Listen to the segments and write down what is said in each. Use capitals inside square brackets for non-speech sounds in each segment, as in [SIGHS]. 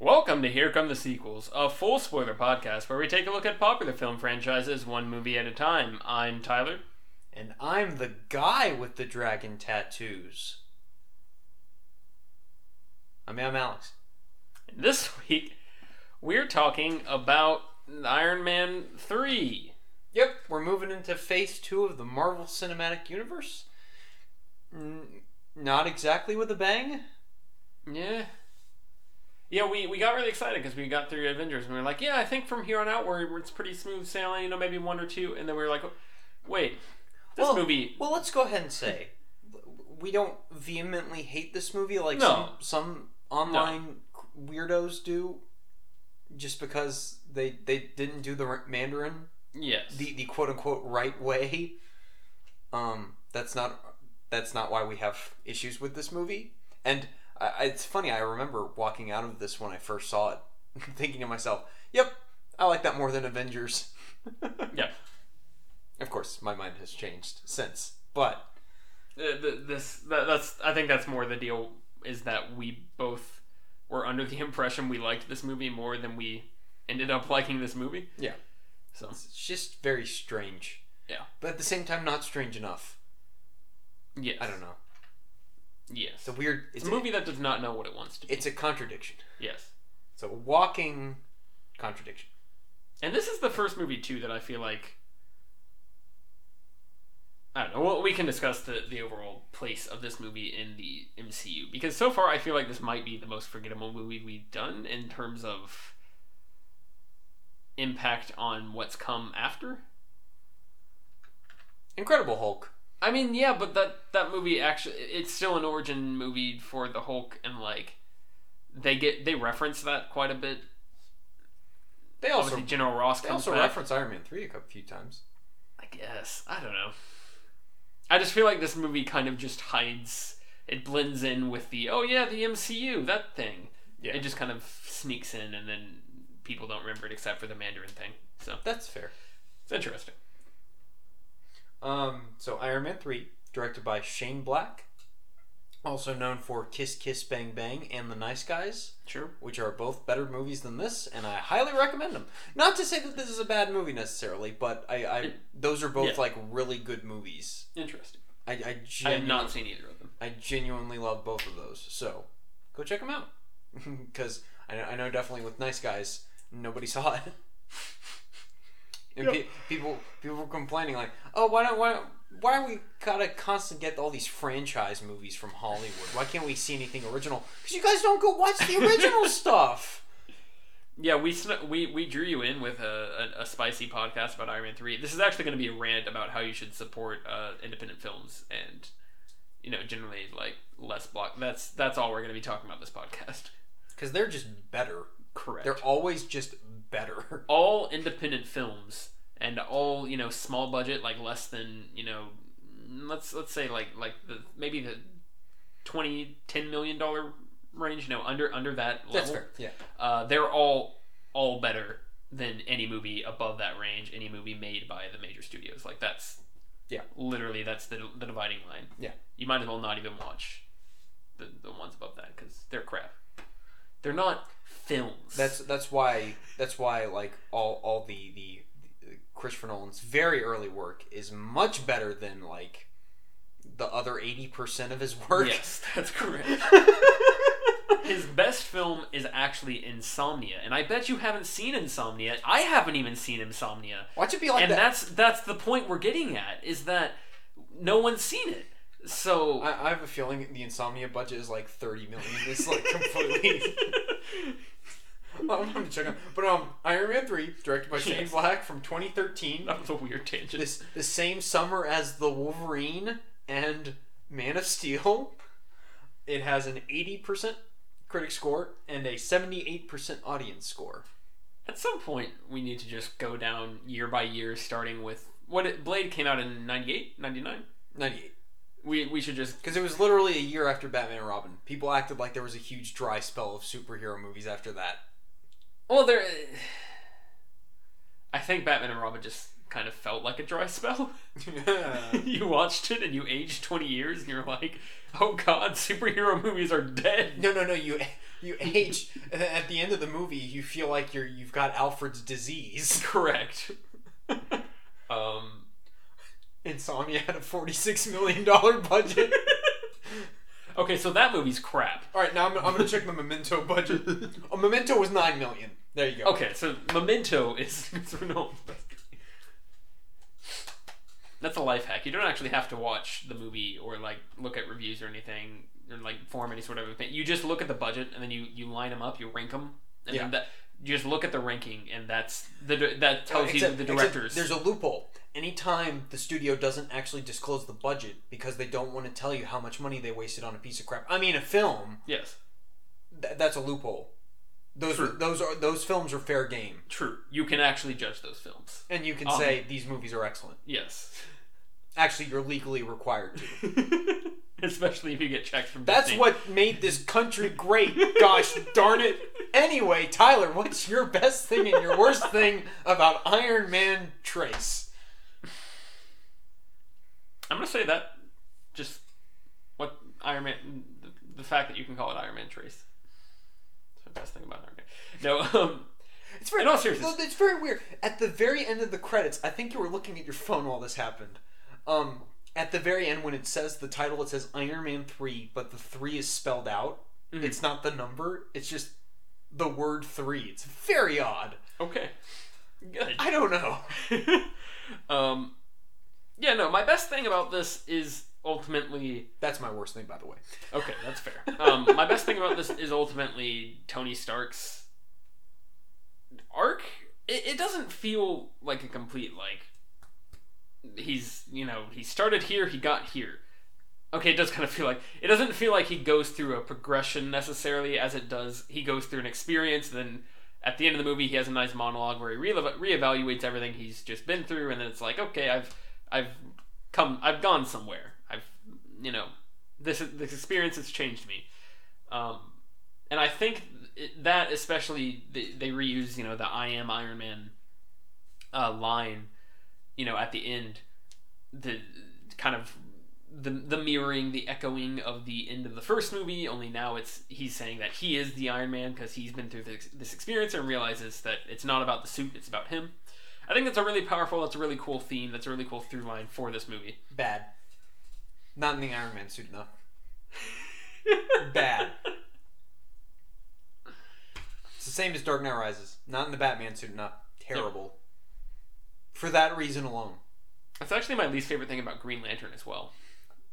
Welcome to Here Come the Sequels, a full spoiler podcast where we take a look at popular film franchises one movie at a time. I'm Tyler. And I'm the guy with the dragon tattoos. I mean, I'm Alex. This [LAUGHS] week, we're talking about Iron Man 3. Yep, we're moving into phase two of the Marvel Cinematic Universe. N- not exactly with a bang. Yeah. Yeah, we, we got really excited because we got through Avengers and we were like, yeah, I think from here on out we're, it's pretty smooth sailing, you know, maybe one or two. And then we were like, wait, this well, movie. Well, let's go ahead and say we don't vehemently hate this movie like No. some some online weirdos do, just because they they didn't do the Mandarin Yes. the the quote unquote right way. Um, that's not that's not why we have issues with this movie. And I, it's funny. I remember walking out of this when I first saw it, [LAUGHS] thinking to myself, "Yep, I like that more than Avengers." [LAUGHS] yeah. Of course, my mind has changed since, but Uh, this that, that's I think that's more the deal is that we both were under the [LAUGHS] impression we liked this movie more than we ended up liking this movie. Yeah. So it's just very strange. Yeah. But at the same time, not strange enough. Yeah. I don't know. Yes, It's a weird. it's It's a movie that does not know what it wants to be. It's a contradiction. yes, It's a walking contradiction. and this is the first movie too that I feel like. I don't know. Well, we can discuss the, the overall place of this movie in the MCU because so far I feel like this might be the most forgettable movie we've done in terms of impact on what's come after. Incredible Hulk. I mean, yeah, but that that movie actually it's still an origin movie for the Hulk and like they get they reference that quite a bit. They also Obviously General Ross they comes also back. reference Iron Man three a couple few times. I guess. I don't know. I just feel like this movie kind of just hides it blends in with the oh yeah, the MCU, that thing. Yeah. It just kind of sneaks in and then people don't remember it except for the Mandarin thing. So That's fair. it's interesting. Um, so Iron Man three, directed by Shane Black, also known for Kiss Kiss Bang Bang and The Nice Guys, Sure. which are both better movies than this, and I highly recommend them. Not to say that this is a bad movie necessarily, but I, I those are both yeah. like really good movies. Interesting. I I, I have not seen either of them. I genuinely love both of those. So go check them out [LAUGHS] because I, I know definitely with Nice Guys nobody saw it. [LAUGHS] Pe- people people were complaining like, oh, why don't why why we gotta constantly get all these franchise movies from Hollywood? Why can't we see anything original? Because you guys don't go watch the original [LAUGHS] stuff. Yeah, we sn- we we drew you in with a, a, a spicy podcast about Iron Man three. This is actually going to be a rant about how you should support uh, independent films and you know generally like less block. That's that's all we're going to be talking about this podcast. Because they're just better. Correct. They're always just better. [LAUGHS] all independent films and all you know small budget like less than you know let's let's say like like the maybe the 20 10 million dollar range you know under under that level That's fair. Yeah. uh, they're all all better than any movie above that range any movie made by the major studios like that's Yeah. literally that's the, the dividing line Yeah. you might as well not even watch the, the ones above that because they're crap they're not films That's that's why that's why like all all the the, the Christopher Nolan's very early work is much better than like the other eighty percent of his work. yes [LAUGHS] that's correct [LAUGHS] his best film is actually Insomnia, and I bet you haven't seen Insomnia. I haven't even seen Insomnia, Watch it be like and that. that's that's the point we're getting at is that no one's seen it. So I, I have a feeling the Insomnia budget is like thirty million. It's like [LAUGHS] completely. [LAUGHS] I'm gonna check on, but um, Iron Man three, directed by Shane Yes. Black from 2013. that was a weird tangent. This the same summer as the Wolverine and Man of Steel. It has an 80% critic score and a 78% audience score. At some point, we need to just go down year by year, starting with what it, Blade came out in 98, 99? 98. We we should just Because it was literally a year after Batman and Robin. People acted like there was a huge dry spell of superhero movies after that. well there. I think Batman and Robin just kind of felt like a dry spell. Yeah. [LAUGHS] you watched it and you aged 20 years and you're like, oh god, superhero movies are dead. No, no, no. You you age and then at the end of the movie. You feel like you're you've got Alfred's disease. Correct. [LAUGHS] um, Insomnia had a forty six million dollar budget. [LAUGHS] okay, so that movie's crap. All right, now I'm, I'm gonna check the Memento budget. A [LAUGHS] oh, Memento was nine million. There you go. Okay, so Memento is [LAUGHS] Christopher Nolan's best. That's a life hack. You don't actually have to watch the movie or like look at reviews or anything or like form any sort of opinion. You just look at the budget and then you you line them up, you rank them, and Yeah. then that you just look at the ranking and that's the that tells Except- you the directors. There's a loophole. Anytime the studio doesn't actually disclose the budget because they don't want to tell you how much money they wasted on a piece of crap. I mean, a film. yes, Th- that's a loophole. Those True. those are those films are fair game, true. You can actually judge those films. and you can Um, say these movies are excellent. Yes. Actually, you're legally required to. [LAUGHS] Especially if you get checks from That's Disney. what made this country great. [LAUGHS] Gosh darn it. Anyway, Tyler, what's your best thing and your worst thing about Iron Man Trace? I'm gonna say that just what Iron Man, the, the fact that you can call it Iron Man Trace. That's the best thing about Iron Man. No, [LAUGHS] um, It's very, In all seriousness. it's very weird. At the very end of the credits, I think you were looking at your phone while this happened. Um, at the very end, when it says the title, it says Iron Man 3, but the 3 is spelled out. Mhm. It's not the number, it's just the word 3. It's very odd. okay, good. I don't know. [LAUGHS] um, yeah, no, my best thing about this is ultimately That's my worst thing, by the way. okay. That's fair. Um, my best thing about this is ultimately Tony Stark's arc. It, it doesn't feel like a complete like he's you know he started here, he got here. Okay, it does kind of feel like it doesn't feel like he goes through a progression necessarily as it does. He goes through an experience, then at the end of the movie, he has a nice monologue where he re- reevaluates everything he's just been through, and then it's like, okay, I've I've come, I've gone somewhere. I've you know this this experience has changed me, um, and I think that especially they, they reuse you know the I am Iron Man uh, line, you know at the end, the kind of the the mirroring, the echoing of the end of the first movie. Only now it's he's saying that he is the Iron Man because he's been through this, this experience and realizes that it's not about the suit, it's about him. I think that's a really powerful, that's a really cool theme, that's a really cool through line for this movie. Bad. Not in the Iron Man suit enough. [LAUGHS] Bad. It's the same as Dark Knight Rises. Not in the Batman suit enough. Terrible. For that reason alone. That's actually my least favorite thing about Green Lantern as well.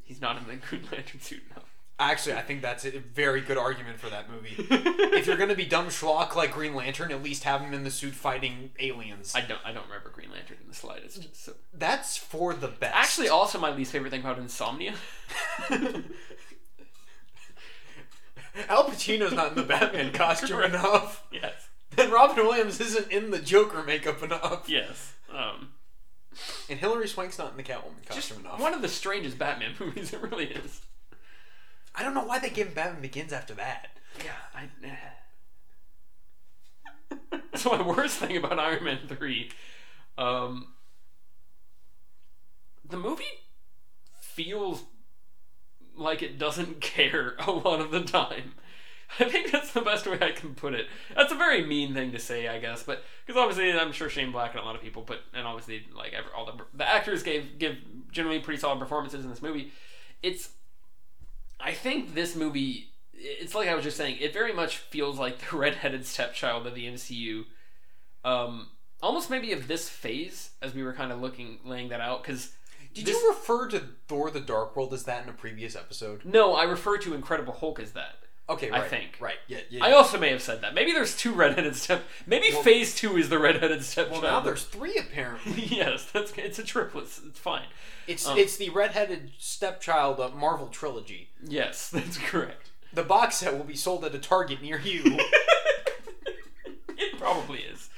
He's not in the Green Lantern suit enough. Actually, I think that's a very good argument for that movie. if you're gonna be dumb schlock like Green Lantern, at least have him in the suit fighting aliens. I don't I don't remember Green Lantern in the slightest. So. That's for the best. Actually, also my least favorite thing about Insomnia. [LAUGHS] Al Pacino's not in the Batman [LAUGHS] costume enough. yes, And Robin Williams isn't in the Joker makeup enough. yes. Um, And Hilary Swank's not in the Catwoman just costume enough. one of the strangest Batman [LAUGHS] movies. It really is. I don't know why they gave him Batman Begins after that. Yeah, I. [LAUGHS] so my worst thing about Iron Man three, um, the movie feels like it doesn't [LAUGHS] care a lot of the time. [LAUGHS] I think that's the best way I can put it. That's a very mean thing to say, I guess, but because obviously I'm sure Shane Black and a lot of people, but and obviously like ever, all the the actors gave give generally pretty solid performances in this movie. It's I think this movie, it's like I was just saying, it very much feels like the [LAUGHS] redheaded stepchild of the MCU. Um, almost maybe of this phase, as we were kind of looking, laying that out. Because Did This- you refer to Thor: The Dark World as that in a previous episode? no, I refer to Incredible Hulk as that. Okay, I think. right. Yeah, yeah. I also may have said that. Maybe there's two redheaded step. Maybe Well- Phase Two is the redheaded stepchild. well, now there's three apparently. [LAUGHS] yes, that's it's a triplet. It's fine. It's Um, it's the redheaded stepchild of Marvel trilogy. Yes, [LAUGHS] that's correct. The box set will be sold at a Target near you. [LAUGHS] It probably is.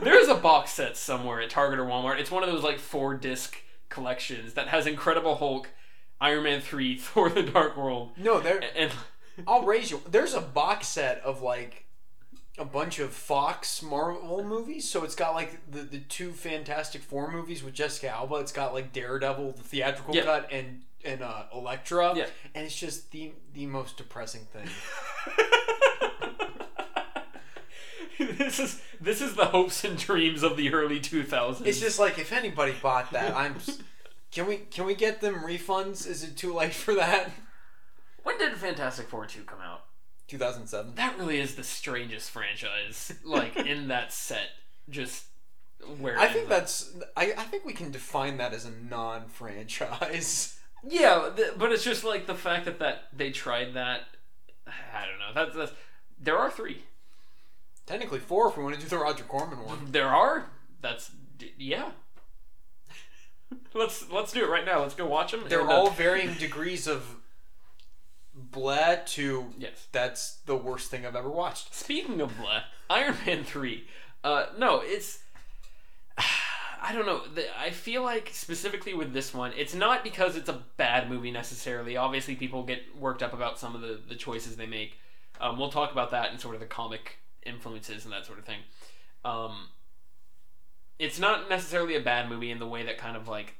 There's a box set somewhere at Target or Walmart. It's one of those like four disc collections that has Incredible Hulk, Iron Man 3, Thor the Dark World, no, there. and I'll raise you. There's a box set of like a bunch of Fox Marvel movies. So it's got like the, the two Fantastic Four movies with Jessica Alba. It's got like Daredevil, the theatrical Yeah. cut, and and uh, Elektra. Yeah. And it's just the the most depressing thing. [LAUGHS] this is this is the hopes and dreams of the early 2000s. It's just like if anybody bought that, I'm. Can we can we get them refunds? Is it too late for that? When did Fantastic Four 2 come out? 2007. That really is the strangest franchise like [LAUGHS] in that set just where I think ends that's. I, I think we can define that as a non-franchise. [LAUGHS] Yeah, th- but it's just like the fact that that they tried that I don't know. That's, that's there are 3. Technically four if we want to do the Roger Corman one. [LAUGHS] There are. That's d- yeah. let's let's do it right now. Let's go watch them. They're uh, all varying degrees of bleh to yes. that's the worst thing I've ever watched. Speaking of blah, Iron Man three. Uh, no, it's. [SIGHS] I don't know. I feel like specifically with this one, it's not because it's a bad movie necessarily. Obviously, people get worked up about some of the, the choices they make. Um, we'll talk about that and sort of the comic influences and that sort of thing. Um, it's not necessarily a bad movie in the way that kind of like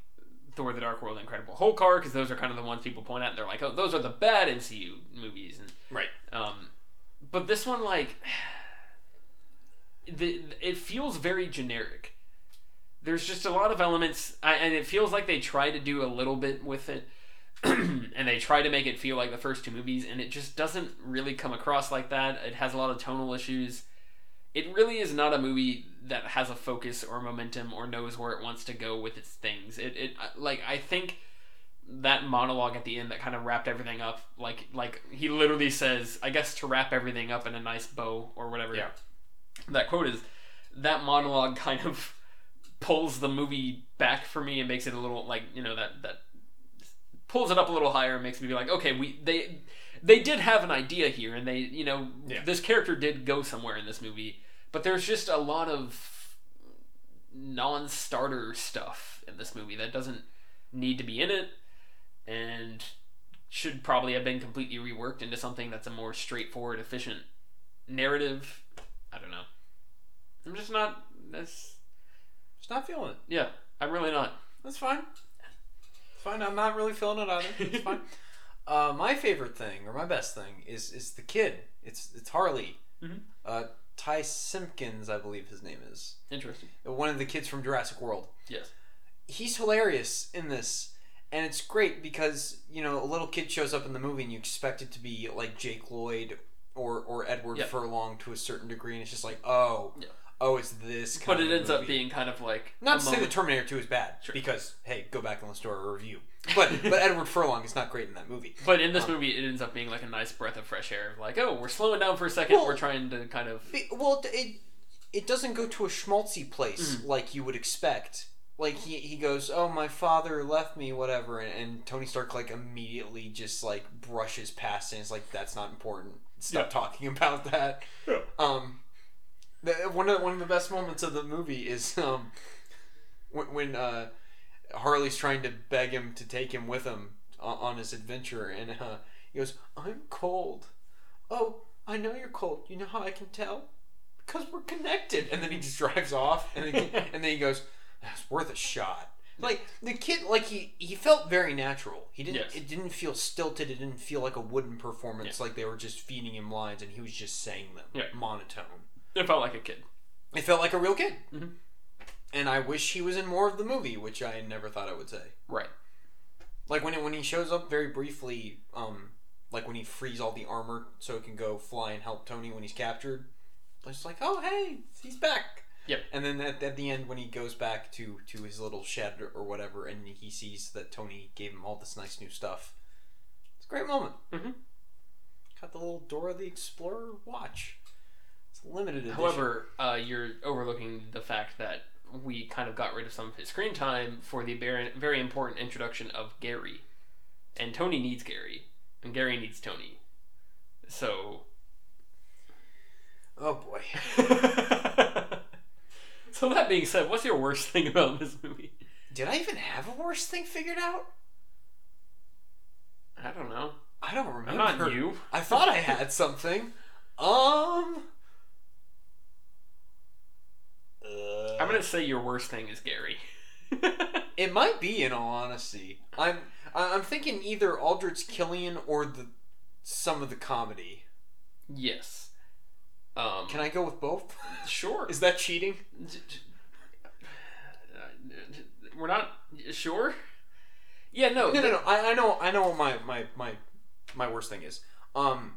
Thor: The Dark World, Incredible Hulk are, because those are kind of the ones people point at. And they're like, oh, those are the bad MCU movies, and Right. um, but this one, like, the it feels very generic. There's just a lot of elements, I, and it feels like they try to do a little bit with it, [CLEARS THROAT] and they try to make it feel like the first two movies, and it just doesn't really come across like that. It has a lot of tonal issues. It really is not a movie that has a focus or momentum or knows where it wants to go with its things. It, it like I think that monologue at the end that kind of wrapped everything up like like he literally says i guess to wrap everything up in a nice bow or whatever Yeah. that quote is that monologue [LAUGHS] kind of pulls the movie back for me and makes it a little like you know that that pulls it up a little higher and makes me be like okay we they they did have an idea here and they you know Yeah. this character did go somewhere in this movie but there's just a lot of non-starter stuff in this movie that doesn't need to be in it and should probably have been completely reworked into something that's a more straightforward, efficient narrative. I don't know. I'm just not. That's Just not feeling it. yeah. I'm really not. That's fine. It's fine. I'm not really feeling it either. It's [LAUGHS] fine. Uh, my favorite thing, or my best thing, is is the kid. It's it's Harley. Mhm. Uh, Ty Simpkins, I believe his name is. Interesting. One of the kids from Jurassic World. Yes. He's hilarious in this, and it's great because you know a little kid shows up in the movie and you expect it to be like Jake Lloyd or or Edward Yeah. Furlong to a certain degree, and it's just like oh Yeah. Oh it's this. Kind But it a ends up being kind of like Not a to say the Terminator 2 is bad, Sure. because hey, go back and listen to our review. [LAUGHS] But but Edward Furlong is not great in that movie. But in this movie, it ends up being like a nice breath of fresh air. Like, oh, we're slowing down for a second. Well- we're trying to kind of It- well, it it doesn't go to a schmaltzy place Mm. like you would expect. Like he, he goes, oh my father left me, whatever, and, and Tony Stark like immediately just like brushes past and It's like that's not important. Stop Yeah. talking [LAUGHS] about that. Yeah. Um, the, one of one of the best moments of the movie is um when, when uh, Harley's trying to beg him to take him with him on, on his adventure, and uh, he goes, "I'm cold." Oh, I know you're cold. You know how I can tell? Because we're connected. And then he just drives off, and then, [LAUGHS] and then he goes, "That's worth a shot." Like the kid, like he he felt very natural. He didn't. Yes. It didn't feel stilted. It didn't feel like a wooden performance. Like they were just feeding him lines, and he was just saying them Yeah. monotone. It felt like a kid. It felt like a real kid. Mhm. And I wish he was in more of the movie, which I never thought I would say. Right. Like when it, when he shows up very briefly, um, like when he frees all the armor so it can go fly and help Tony when he's captured. It's like, oh hey, he's back. Yep. And then at, at the end, when he goes back to to his little shed or, whatever, and he sees that Tony gave him all this nice new stuff, it's a great moment. Mhm. Got the little Dora the Explorer watch. It's limited edition. However, uh, you're overlooking the fact that we kind of got rid of some of his screen time for the very, very important introduction of Gary. And Tony needs Gary, and Gary needs Tony. So. oh boy. [LAUGHS] [LAUGHS] so, that being said, what's your worst thing about this movie? Did I even have a worse thing figured out? I don't know. I don't I'm remember. not you. I thought I had [LAUGHS] something. Um, I'm gonna say your worst thing is Gary. [LAUGHS] It might be, in all honesty. I'm I'm thinking either Aldrich Killian or the some of the comedy. yes. Um, Can I go with both? [LAUGHS] sure. Is that cheating? We're not sure. Yeah, no, No, no, no. I, I know, I know. What my my my my worst thing is, um,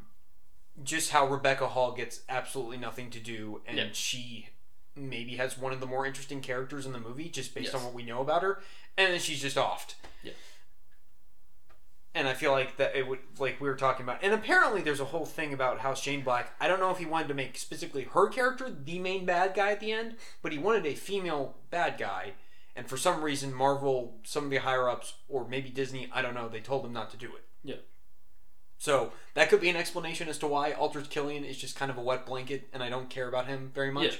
just how Rebecca Hall gets absolutely nothing to do, and Yeah. she maybe has one of the more interesting characters in the movie, just based Yes. on what we know about her, and then she's just offed. Yeah. And I feel like that it would, like we were talking about, and apparently there's a whole thing about how Shane Black. I don't know if he wanted to make specifically her character the main bad guy at the end, but he wanted a female bad guy, and for some reason Marvel, some of the higher ups, or maybe Disney, I don't know, they told him not to do it. Yeah. So that could be an explanation as to why Aldrich Killian is just kind of a wet blanket, and I don't care about him very much. Yeah.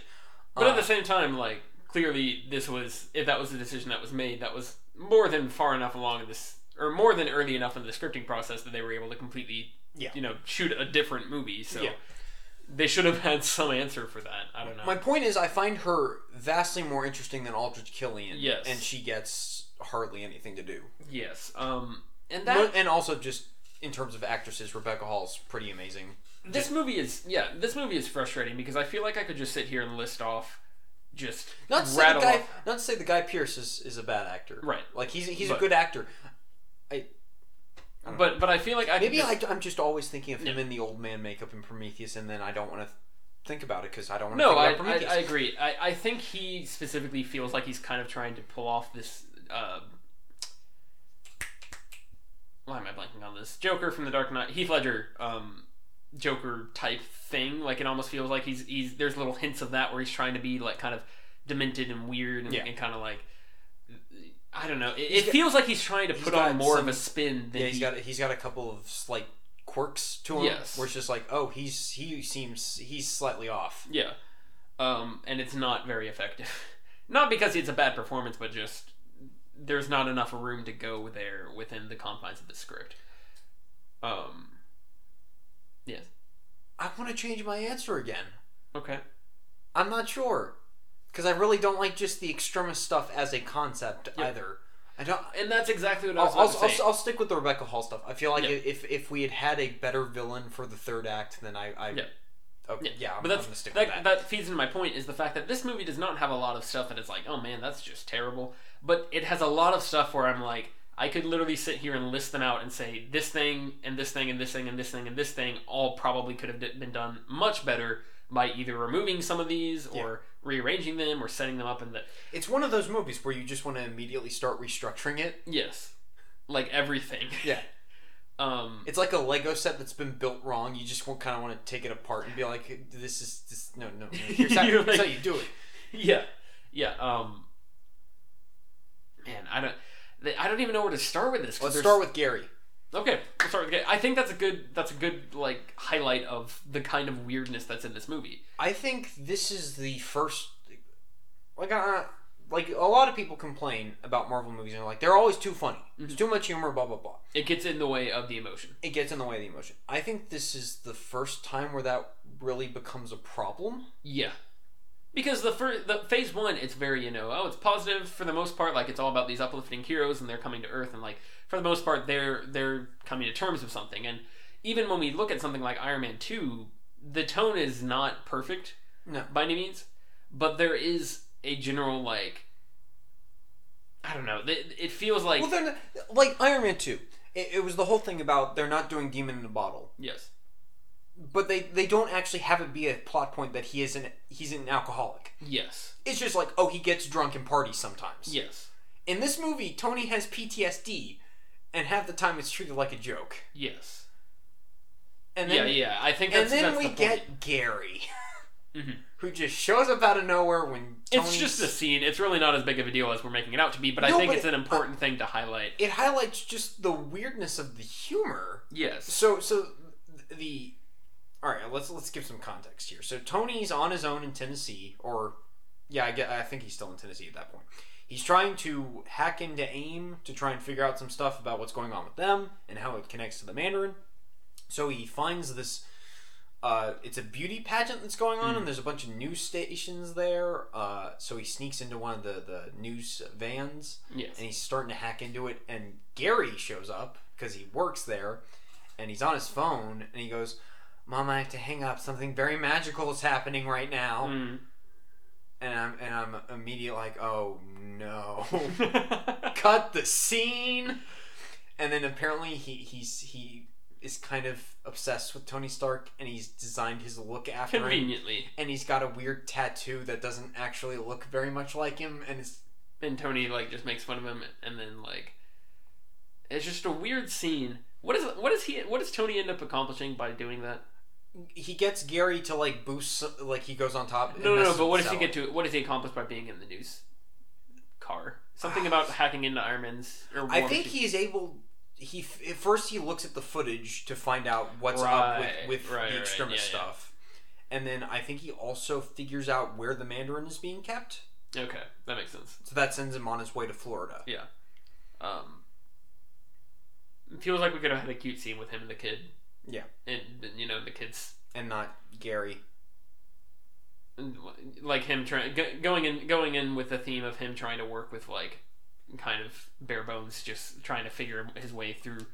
But at Uh, the same time, like clearly, this was if that was the decision that was made, that was more than far enough along in this, or more than early enough in the scripting process that they were able to completely, Yeah. you know, shoot a different movie. So Yeah. they should have [LAUGHS] had some answer for that. I don't know. My point is, I find her vastly more interesting than Aldrich Killian. Yes. and she gets hardly anything to do. yes. Um. And that and also just in terms of actresses, Rebecca Hall's pretty amazing. This movie is yeah this movie is frustrating because I feel like I could just sit here and list off just Not to say the guy, off. not to say the Guy Pearce is, is a bad actor. Right. Like he's he's a good actor. I But but I feel like I could Maybe just, I, I'm just always thinking of him Yeah. in the old man makeup in Prometheus, and then I don't want to think about it because I don't want to No, I, I, I agree. I, I think he specifically feels like he's kind of trying to pull off this. Uh, why am I blanking on this? Joker from the Dark Knight, Heath Ledger, um, Joker type thing. Like it almost feels like he's he's there's little hints of that where he's trying to be like kind of demented and weird and, Yeah. and kind of like. I don't know. It, it got- feels like he's trying to he's put on more some- of a spin than yeah, he's he, got he's got a couple of slight quirks to him. Yes. where it's just like, oh, he's he seems he's slightly off. Yeah. Um, and it's not very effective. [LAUGHS] not because it's a bad performance, but just there's not enough room to go there within the confines of the script. Um, yes. I want to change my answer again. Okay. I'm not sure because I really don't like just the extremis stuff as a concept Yeah. either. I don't. And that's exactly what I I'll, was I'll, to say. I'll, I'll stick with the Rebecca Hall stuff. I feel like Yeah. if if we had had a better villain for the third act, then I, I Yeah. okay, Yeah, yeah, I'm, but I'm that's gonna stick that, with that. that. feeds into my point is the fact that this movie does not have a lot of stuff that is like, oh man, that's just terrible. But it has a lot of stuff where I'm like, I could literally sit here and list them out and say this thing and this thing and this thing and this thing and this thing all probably could have been done much better by either removing some of these or rearranging them or setting them up in the It's one of those movies where you just want to immediately start restructuring it. yes, like everything. [LAUGHS] Yeah. Um. It's like a Lego set that's been built wrong. You just kind of want to take it apart and be like, "This is this. No, no. no. [LAUGHS] Here's, how, here's how you do it." [LAUGHS] Yeah, yeah. Um, man, I don't, I don't even know where to start with this. Let's there's- start with Gary. Okay, we'll start with. Gary. I think that's a good. That's a good like highlight of the kind of weirdness that's in this movie. I think this is the first. Like, uh, like a lot of people complain about Marvel movies and they're like they're always too funny. There's too much humor. Blah blah blah. It gets in the way of the emotion. It gets in the way of the emotion. I think this is the first time where that really becomes a problem. Yeah, because the first, the phase one, it's very you know, oh, it's positive for the most part. Like it's all about these uplifting heroes and they're coming to Earth, and like for the most part, they're they're coming to terms with something. And even when we look at something like Iron Man two, the tone is not perfect No. by any means, but there is a general like. I don't know. It, it feels like Well, then, like Iron Man two, it, it was the whole thing about they're not doing Demon in a Bottle, yes, but they they don't actually have it be a plot point that he is an he's an alcoholic. yes, It's just like oh he gets drunk and parties sometimes. yes, In this movie, Tony has PTSD, and half the time it's treated like a joke. yes. And yeah, then yeah. I think and then that's we the get Gary, [LAUGHS] Mhm. who just shows up out of nowhere when It's just a scene. It's really not as big of a deal as we're making it out to be, but I think but it's an it- important thing to highlight. It highlights just the weirdness of the humor. Yes. So so the all right, let's let's give some context here. So Tony's on his own in Tennessee, or yeah, I get, I think he's still in Tennessee at that point. He's trying to hack into AIM to try and figure out some stuff about what's going on with them and how it connects to the Mandarin. So he finds this uh, it's a beauty pageant that's going on, Mm. and there's a bunch of news stations there. Uh, so he sneaks into one of the, the news vans, Yes. and he's starting to hack into it. And Gary shows up because he works there, and he's on his phone, and he goes, "Mom, I have to hang up. Something very magical is happening right now." Mm. And I'm and I'm immediately like, "Oh no." [LAUGHS] cut the scene and then apparently he he's he is kind of obsessed with Tony Stark and he's designed his look after him Conveniently. and he's got a weird tattoo that doesn't actually look very much like him and it's And Tony like just makes fun of him and then like it's just a weird scene. What is what is he what does Tony end up accomplishing by doing that? He gets Gary to like boost like he goes on top No, no, no, but what does he get to what does he accomplish by being in the news car? Something about [SIGHS] hacking into Iron Man's or I think Machine- he's able he first he looks at the footage to find out what's up with, with right, the right, extremis yeah, yeah. stuff and then I think he also figures out where the Mandarin is being kept Okay, that makes sense. so that sends him on his way to Florida Yeah. Um it feels like we could have had a cute scene with him and the kid. Yeah. And you know, the kids and not Gary. like him trying go, going in going in with the theme of him trying to work with like kind of bare bones just trying to figure his way through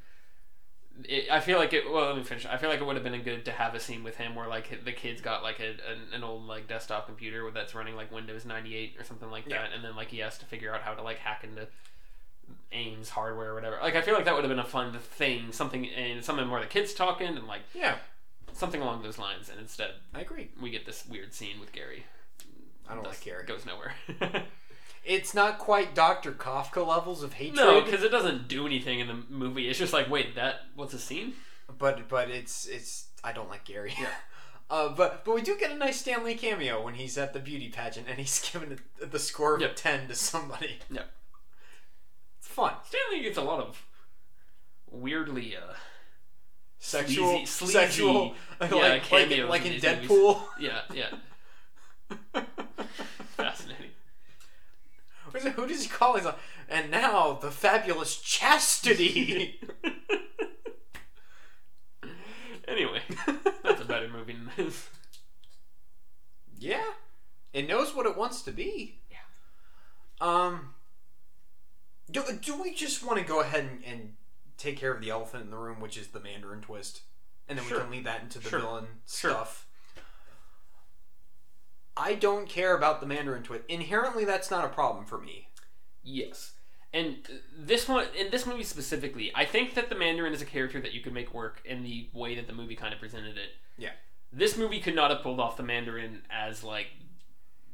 it, I feel like it. Well, let me finish. I feel like it would have been good to have a scene with him where like the kid's got like a, an, an old like desktop computer that's running like Windows ninety eight or something like Yeah. that, and then like he has to figure out how to like hack into AIM's hardware or whatever. Like I feel like that would have been a fun thing, something and something where the kids talking and like Yeah, something along those lines. And instead, I agree. we get this weird scene with Gary. I don't like Gary. Goes nowhere. [LAUGHS] It's not quite Doctor Kafka levels of hatred. no, because it doesn't do anything in the movie. It's just like, wait, that what's a scene? but but it's it's I don't like Gary. Yeah. [LAUGHS] Uh, but but we do get a nice Stan Lee cameo when he's at the beauty pageant and he's [LAUGHS] giving it the score of a Yep. ten to somebody. Yep. It's fun. Stan Lee gets a lot of weirdly uh, Sexual, Sleazy- sleazy, sexual, like, [LAUGHS] yeah, like, like in in these movies. Deadpool. yeah, yeah, [LAUGHS] fascinating. Who does he call? He's like, and now the fabulous chastity. [LAUGHS] anyway, that's a better movie than this. Yeah, it knows what it wants to be. Yeah. Um. Do, do we just want to go ahead and, and take care of the elephant in the room, which is the Mandarin twist, and then Sure. we can lead that into the Sure. villain Sure. stuff? I don't care about the Mandarin twist. Inherently, that's not a problem for me. Yes. And this one, in this movie specifically, I think that the Mandarin is a character that you could make work in the way that the movie kind of presented it. Yeah. This movie could not have pulled off the Mandarin as like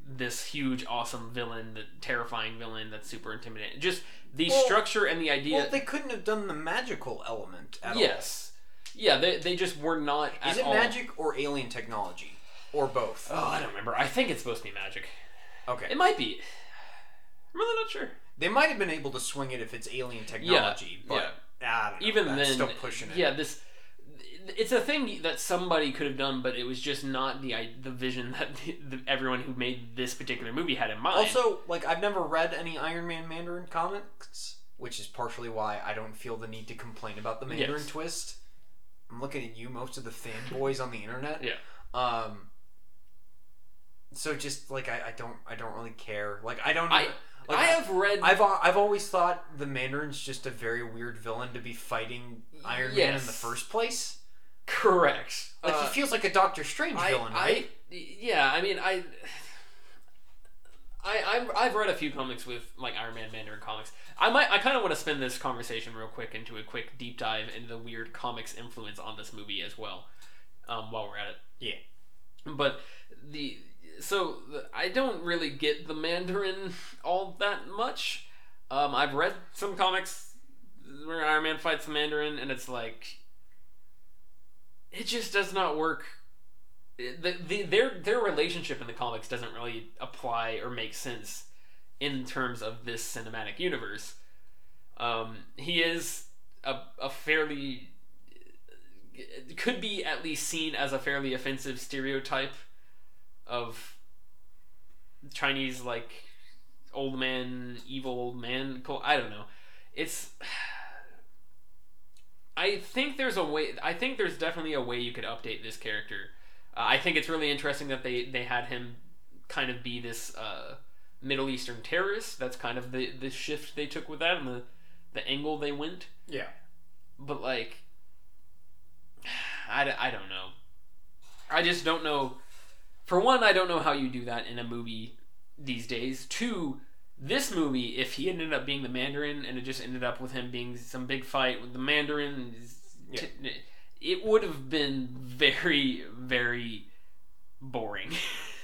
this huge, awesome villain, the terrifying villain that's super intimidating. Just the Well- structure and the idea. Well, they couldn't have done the magical element at all. yes. Yeah, they, they just were not Is it all. magic or alien technology, or both? Oh, I don't remember. I think it's supposed to be magic. Okay. It might be. I'm really not sure. They might have been able to swing it if it's alien technology, but I don't know, even then still pushing it. yeah this it's a thing that somebody could have done but it was just not the the vision that the, [LAUGHS] the, everyone who made this particular movie had in mind Also, like I've never read any Iron Man Mandarin comics, which is partially why I don't feel the need to complain about the Mandarin Yes. twist. I'm looking at you, most of the fanboys on the internet. Yeah. Um. So just like I, I don't I don't really care. Like I don't. I, like, I have read I've I've always thought the Mandarin's just a very weird villain to be fighting Iron Man in the first place. Correct Like Uh, he feels like a Doctor Strange I, villain, I- right? yeah i mean i I, I've, I've read a few comics with like Iron Man Mandarin comics. I might I kind of want to spin this conversation real quick into a quick deep dive into the weird comics influence on this movie as well. Um, while we're at it, Yeah. But the so the, I don't really get the Mandarin all that much. Um, I've read some comics where Iron Man fights the Mandarin, and it's like it just does not work. The, the, their their relationship in the comics doesn't really apply or make sense in terms of this cinematic universe. Um, he is a, a fairly could be at least seen as a fairly offensive stereotype of Chinese like old man, evil man. I don't know. It's. I think there's a way. I think there's definitely a way you could update this character I think it's really interesting that they they had him kind of be this uh, Middle Eastern terrorist. That's kind of the the shift they took with that and the the angle they went. Yeah. But like, [SIGHS] I, I don't know. I just don't know. For one, I don't know how you do that in a movie these days. Two, this movie, if he ended up being the Mandarin and it just ended up with him being some big fight with the Mandarin, Yeah. it would have been very, very boring.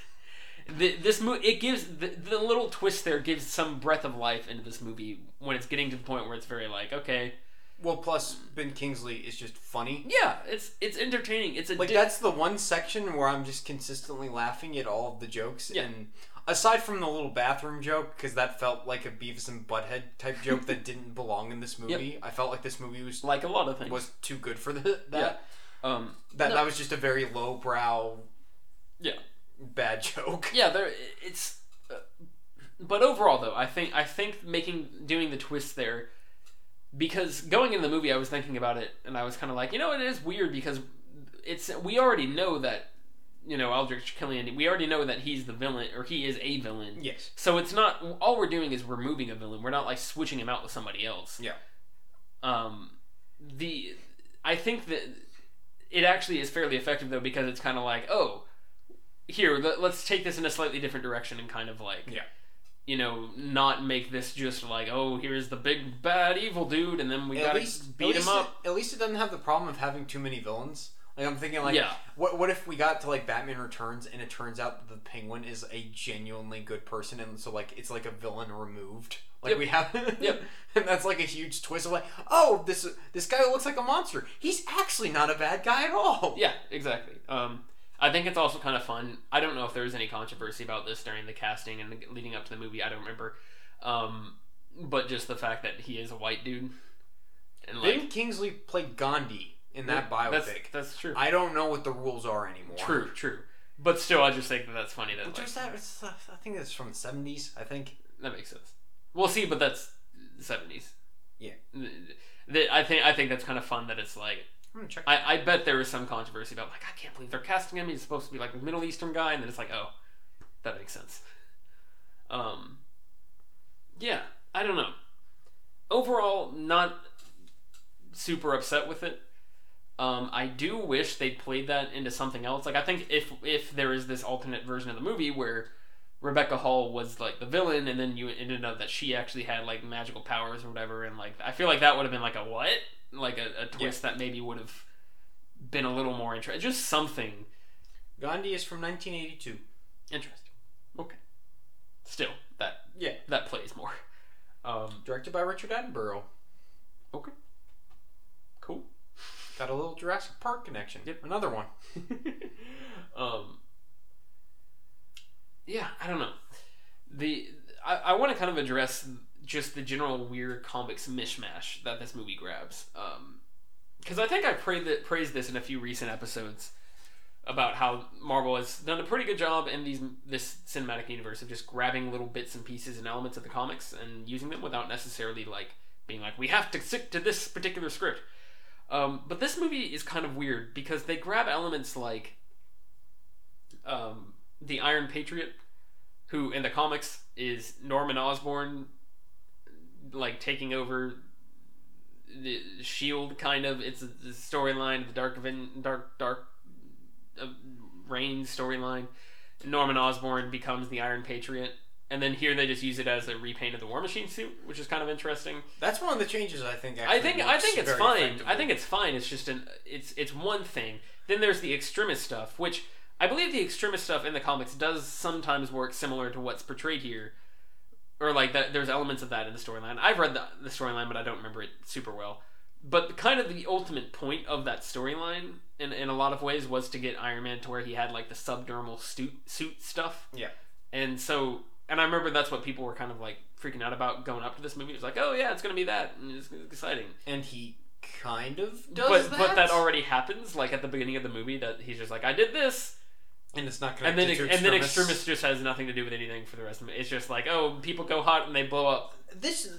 [LAUGHS] the, this movie, it gives the, the little twist there gives some breath of life into this movie when it's getting to the point where it's very like, okay, Well, plus Ben Kingsley is just funny. yeah, it's it's entertaining. It's a Like di- that's the one section where I'm just consistently laughing at all of the jokes. Yeah. And aside from the little bathroom joke, because that felt like a Beavis and Butthead type joke that didn't [LAUGHS] belong in this movie. I felt like this movie was like a lot of things. was too good for the, [LAUGHS] that. um, That No. that was just a very lowbrow, Yeah. bad joke. yeah, there it's. Uh, but overall, though, I think I think making doing the twist there, because going into the movie, I was thinking about it, and I was kind of like, you know, it is weird because it's we already know that, you know, Aldrich Killian, we already know that he's the villain or he is a villain. Yes. So it's not all we're doing is removing a villain. We're not like switching him out with somebody else. Yeah. Um, the I think that it actually is fairly effective though because it's kind of like oh, here let, let's take this in a slightly different direction and kind of like Yeah. you know not make this just like oh here's the big bad evil dude and then we at gotta least beat him up. It, at least it doesn't have the problem of having too many villains. Like I'm thinking, like, Yeah. what what if we got to like Batman Returns and it turns out that the Penguin is a genuinely good person, and so like it's like a villain removed. Like Yep. we have, [LAUGHS] Yep. and that's like a huge twist of like, oh, this this guy who looks like a monster. He's actually not a bad guy at all. Yeah, exactly. Um, I think it's also kind of fun. I don't know if there was any controversy about this during the casting and the, leading up to the movie. I don't remember. Um, but just the fact that he is a white dude, and like Ben Kingsley played Gandhi in that that's, biopic. that's true. I don't know what the rules are anymore. True, true. But still, I just think that that's funny that like, was that? It's, uh, I think it's from the seventies. I think. that makes sense. We'll see, but that's seventies. Yeah. I think I think that's kind of fun that it's like I'm gonna check. I, I bet there was some controversy about like I can't believe they're casting him. He's supposed to be like the Middle Eastern guy, and then it's like oh, that makes sense. Um, yeah, I don't know. Overall, not super upset with it. Um, I do wish they played that into something else. Like I think if if there is this alternate version of the movie where Rebecca Hall was like the villain, and then you ended up that she actually had like magical powers or whatever, and like I feel like that would have been like a what, like a, a twist that maybe would have been a little more interesting, just something Gandhi is from 1982. interesting. Okay, still that Yeah. that plays more. Um, Directed by Richard Attenborough. okay, cool. Got a little Jurassic Park connection. Yep. Another one. [LAUGHS] um, yeah, I don't know. The I, I want to kind of address just the general weird comics mishmash that this movie grabs. Because I think I praised this in a few recent episodes about how Marvel has done a pretty good job in these this cinematic universe of just grabbing little bits and pieces and elements of the comics and using them without necessarily like being like we have to stick to this particular script. Um, but this movie is kind of weird because they grab elements like um, the Iron Patriot, who in the comics is Norman Osborn, like taking over the Shield. Kind of, it's a, the storyline, the Dark Event, Dark Dark uh, Reign storyline. Norman Osborn becomes the Iron Patriot. And then here they just use it as a repaint of the War Machine suit, which is kind of interesting. That's one of the changes I think. I think I think it's fine. I think it's fine. It's just an it's it's one thing. Then there's the extremis stuff, which I believe the extremis stuff in the comics does sometimes work similar to what's portrayed here, or like that. There's elements of that in the storyline. I've read the, the storyline, but I don't remember it super well. But kind of the ultimate point of that storyline, in in a lot of ways, was to get Iron Man to where he had like the subdermal suit suit stuff. Yeah. And so, and I remember that's what people were kind of like freaking out about going up to this movie. It was like, oh yeah, it's gonna be that, and it's exciting and he kind of does but that. but that already happens like at the beginning of the movie that he's just like I did this and it's not going to and then to and then extremists. extremis just has nothing to do with anything for the rest of it. It's just like oh people go hot and they blow up. This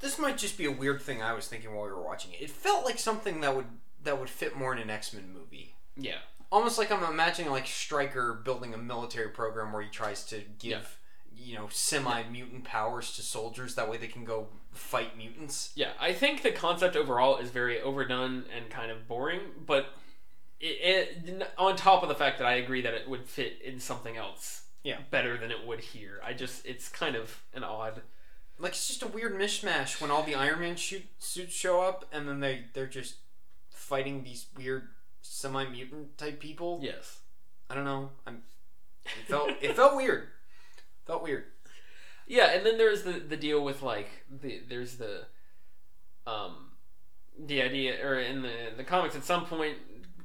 this might just be a weird thing I was thinking while we were watching it. It felt like something that would that would fit more in an X Men movie. Yeah. almost like I'm imagining like Stryker building a military program where he tries to give Yeah. You know semi mutant powers to soldiers that way they can go fight mutants. Yeah, I think the concept overall is very overdone and kind of boring, but it, it on top of the fact that I agree that it would fit in something else Yeah. better than it would here. I just it's kind of an odd Like it's just a weird mishmash when all the Iron Man shoot, suits show up and then they they're just fighting these weird semi mutant type people. yes. I don't know. I'm it felt it felt weird. Felt weird. Yeah, and then there's the the deal with like the there's the um the idea or in the the comics at some point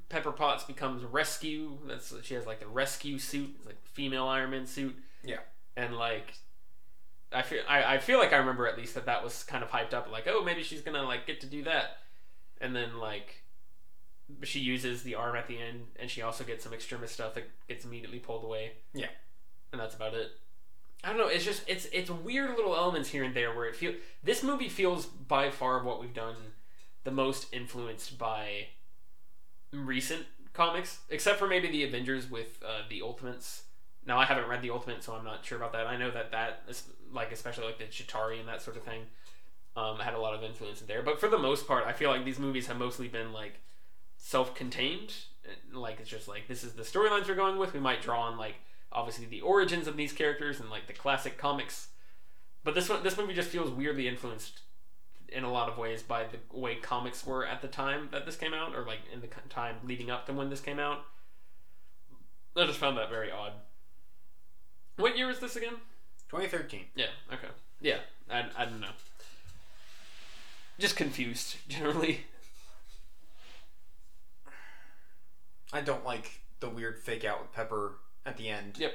Pepper Potts becomes rescue. That's she has like the rescue suit, it's like female Iron Man suit. Yeah. And like I feel I, I feel like I remember at least that that was kind of hyped up like oh maybe she's to like get to do that. And then like she uses the arm at the end and she also gets some extremis stuff that gets immediately pulled away. Yeah. And that's about it. I don't know. It's just it's it's weird little elements here and there where it feels this movie feels by far of what we've done the most influenced by recent comics, except for maybe the Avengers with uh, the Ultimates. Now I haven't read the Ultimate, so I'm not sure about that. I know that that is like especially like the Chitauri and that sort of thing um, had a lot of influence in there. But for the most part, I feel like these movies have mostly been like self-contained. Like it's just like this is the storylines we're going with. We might draw on like obviously the origins of these characters and like the classic comics. But this one, this movie just feels weirdly influenced in a lot of ways by the way comics were at the time that this came out, or like in the time leading up to when this came out. I just found that very odd. What year is this again? 2013. Yeah. Okay. Yeah. I, I don't know. Just confused [LAUGHS] generally. I don't like the weird fake out with Pepper at the end. Yep.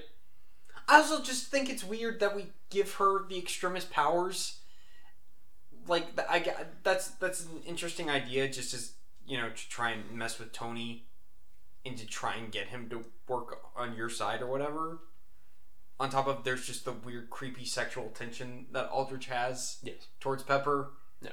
I also just think it's weird that we give her the extremis powers. Like I that's that's an interesting idea, just as you know, to try and mess with Tony, and to try and get him to work on your side or whatever. On top of there's just the weird, creepy sexual tension that Aldrich has Yes. towards Pepper. Yeah.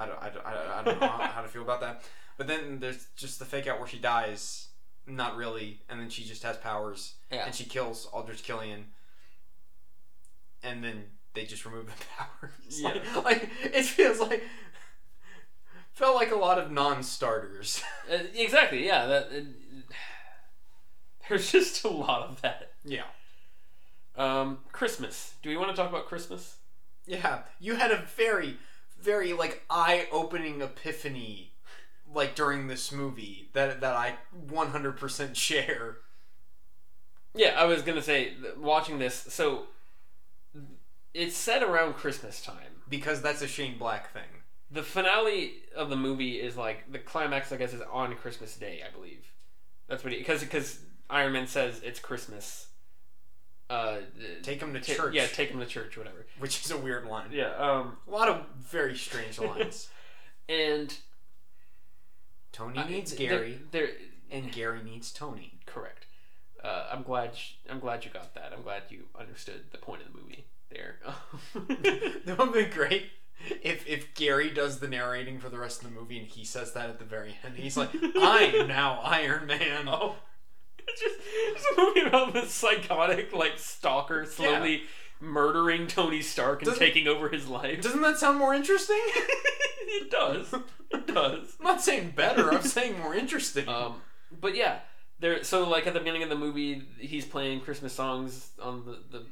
I don't, I don't, I don't, I don't know how to feel about that. But then there's just the fake out where she dies, not really, and then she just has powers, Yeah. and she kills Aldrich Killian, and then they just remove the [LAUGHS] powers. Yeah. Like, like it feels like felt like a lot of non-starters. Uh, exactly. Yeah. That. It, there's [LAUGHS] just a lot of that. yeah, Um, Christmas. Do we want to talk about Christmas? yeah. You had a very, very like eye-opening epiphany, like during this movie that that I 100% share. Yeah, I was gonna say watching this. So it's set around Christmas time. because that's a Shane Black thing. The finale of the movie is like the climax. I guess is on Christmas Day, I believe. That's what because because Iron Man says it's Christmas. Uh, Take him to ta- church. Yeah, take him to church, whatever. which is a weird line. Yeah. Um, A lot of very strange lines. [LAUGHS] and Tony I- needs there- Gary, There, and Gary needs Tony. correct. Uh, I'm glad. sh- I'm glad you got that. I'm glad you understood the point of the movie there. [LAUGHS] that would be great if if Gary does the narrating for the rest of the movie and he says that at the very end. He's like, "I am [LAUGHS] now Iron Man." Oh. [LAUGHS] It's just it's a movie about this psychotic like stalker slowly murdering Tony Stark and Doesn't- taking over his life. Doesn't that sound more interesting? [LAUGHS] it does. It does. I'm not saying better. I'm saying more interesting. Um, but yeah, there. So like at the beginning of the movie, he's playing Christmas songs on the the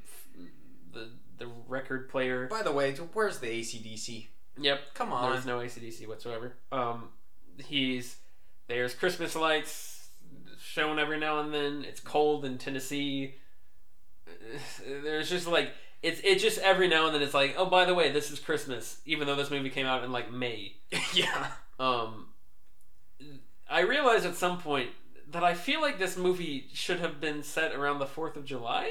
the, the record player. By the way, where's the ACDC? Yep. Come on. There's no ACDC whatsoever. Um, he's there's Christmas lights shown every now and then. It's cold in Tennessee. [LAUGHS] There's just like it's it's just every now and then it's like oh by the way this is Christmas even though this movie came out in like May. [LAUGHS] yeah. Um, I realized at some point that I feel like this movie should have been set around the Fourth of July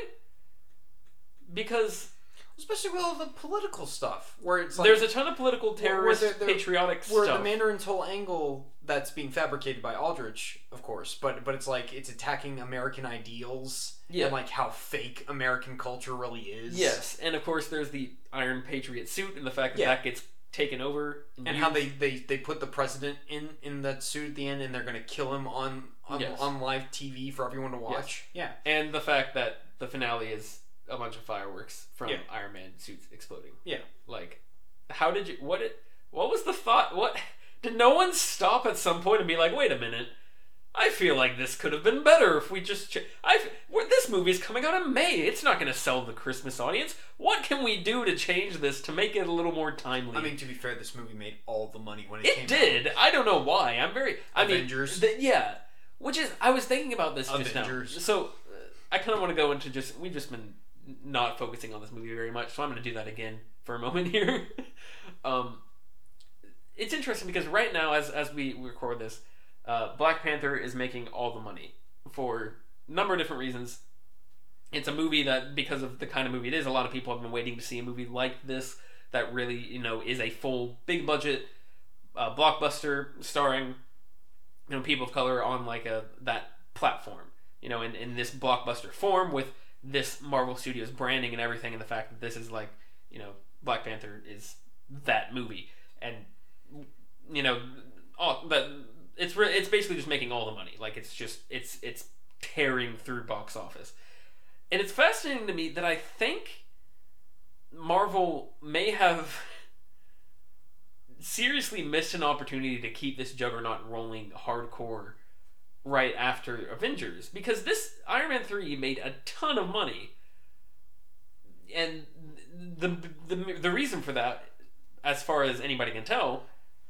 because Especially with all the political stuff, where it's like there's a ton of political where terrorist there- there- patriotic where stuff. the Mandarin's whole angle that's being fabricated by Aldrich, of course, but but it's like it's attacking American ideals Yeah. and like how fake American culture really is. Yes, and of course there's the Iron Patriot suit and the fact that Yeah. that gets taken over and how they, they they put the president in in that suit at the end, and they're gonna kill him on on, Yes. on live TV for everyone to watch. Yeah, and the fact that the finale is a bunch of fireworks from Yeah. Iron Man suits exploding. Yeah. Like, how did you? What? It, what was the thought? What did no one stop at some point and be like, wait a minute? I feel like this could have been better if we just. Ch- I. This movie is coming out in May. It's not going to sell the Christmas audience. What can we do to change this to make it a little more timely? I mean, to be fair, this movie made all the money when it, came It did. I don't know why. I'm very. I Avengers. mean, yeah. Which is, I was thinking about this just Avengers. now. So uh, I kind of want to go into just. We've just been not focusing on this movie very much, so I'm going to do that again for a moment [LAUGHS] here. um, it's interesting because right now, as as we record this, uh, Black Panther is making all the money for a number of different reasons. It's a movie that, because of the kind of movie it is, a lot of people have been waiting to see a movie like this that really, you know, is a full, big budget uh, blockbuster starring, you know, people of color on like a that platform, you know, in, in this blockbuster form with this Marvel Studios branding and everything, and the fact that this is like, you know, Black Panther is that movie, and you know, all that it's re- it's basically just making all the money. Like it's just it's it's tearing through box office, and it's fascinating to me that I think Marvel may have [LAUGHS] seriously missed an opportunity to keep this juggernaut rolling hardcore right after Avengers because this Iron Man 3 made a ton of money. And the, the the reason for that as far as anybody can tell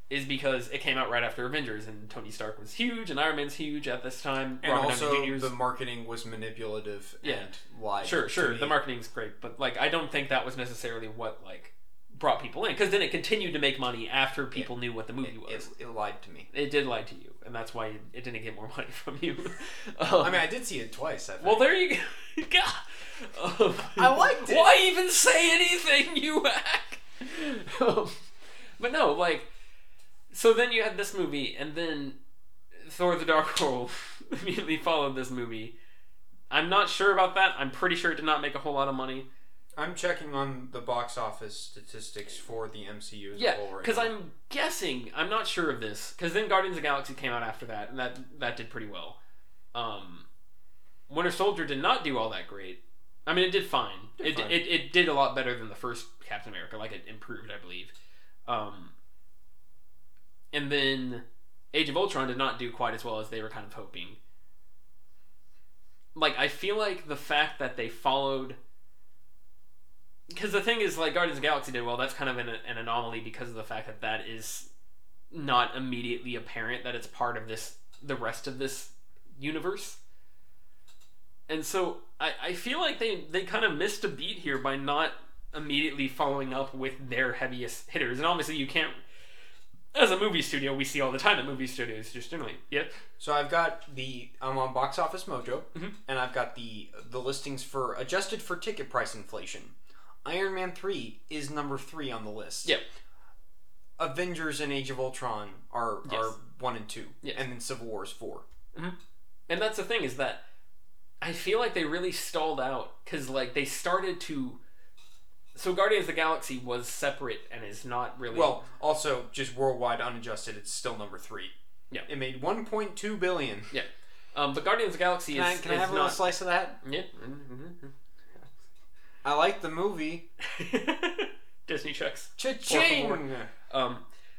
is because it came out right after Avengers and Tony Stark was huge and Iron Man's huge at this time. And Robert also, the marketing was manipulative Yeah. and lied. Sure, sure. The marketing's great, but like I don't think that was necessarily what like brought people in because then it continued to make money after people knew what the movie it, was. it, it lied to me. It, did lie to you, and that's why it didn't get more [LAUGHS] money from you. [LAUGHS] I mean, I did see it twice. I well, there you [LAUGHS] go. Um, I liked it. Why even say anything, you hack? Um, but no, like, so then you had this movie, and then Thor: The Dark World immediately followed this movie. I'm not sure about that. I'm pretty sure it did not make a whole lot of money. I'm checking on the box office statistics for the MCU as Yeah, a whole right because. I'm guessing. I'm not sure of this because then Guardians of the Galaxy came out after that, and that that did pretty well. Um, Winter Soldier did not do all that great. I mean, it did fine. Did it, fine. it it did a lot better than the first Captain America. Like it improved, I believe. Um, and then Age of Ultron did not do quite as well as they were kind of hoping. Like I feel like the fact that they followed because the thing is like Guardians of the Galaxy did well. That's kind of an, an anomaly because of the fact that that is not immediately apparent that it's part of this the rest of this universe. And so I, I feel like they, they kind of missed a beat here by not immediately following up with their heaviest hitters. And obviously you can't as a movie studio we see all the time that movie studios just generally yeah So I've got the I'm on Box Office Mojo, Mhm. and I've got the the listings for adjusted for ticket price inflation. Iron Man three is number three on the list. Yep. Avengers and Age of Ultron are Yes. are one and two, Yes. and then Civil War is four. Mm-hmm. and that's the thing is that I feel like they really stalled out because like they started to. So Guardians of the Galaxy was separate and is not really Well, also just worldwide unadjusted, it's still number three. Yeah. it made one point two billion. Yeah. Um, but Guardians of the Galaxy Can I, is, can I is have a little not. slice of that? Yeah. Mm-hmm, mm-hmm. I like the movie. [LAUGHS] Disney checks. Cha-ching! Um,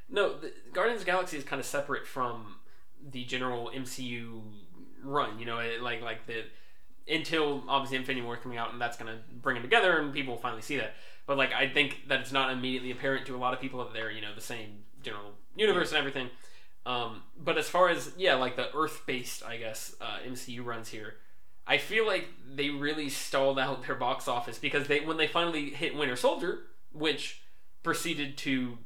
no, the Guardians of the Galaxy is kind of separate from the general MCU run. You know, it, like like the until obviously Infinity War coming out, and that's gonna bring them together, and people will finally see that. But like, I think that it's not immediately apparent to a lot of people that they're you know the same general universe and everything. Um, but as far as yeah, like the Earth based, I guess uh, MCU runs here. I feel like they really stalled out their box office because they when they finally hit Winter Soldier, which proceeded to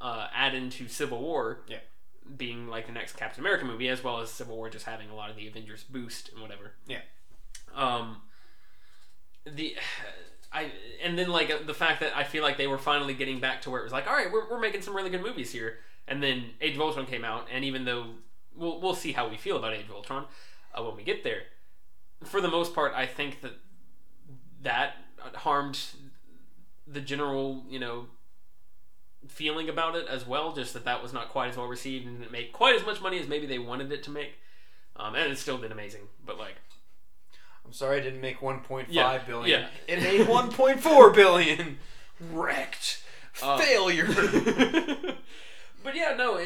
uh, add into Civil War, Yeah. being like the next Captain America movie, as well as Civil War just having a lot of the Avengers boost and whatever. Yeah. Um. The. [SIGHS] I and then like the fact that I feel like they were finally getting back to where it was like, all right, we're, we're making some really good movies here. And then Age of Ultron came out, and even though we'll we'll see how we feel about Age of Ultron uh, when we get there, for the most part, I think that that harmed the general, you know, feeling about it as well. Just that that was not quite as well received and didn't make quite as much money as maybe they wanted it to make. Um, and it still did amazing, but like I'm sorry I didn't make 1.5 Yeah, billion. yeah. It made 1.4 billion. [LAUGHS] Wrecked. Uh, Failure.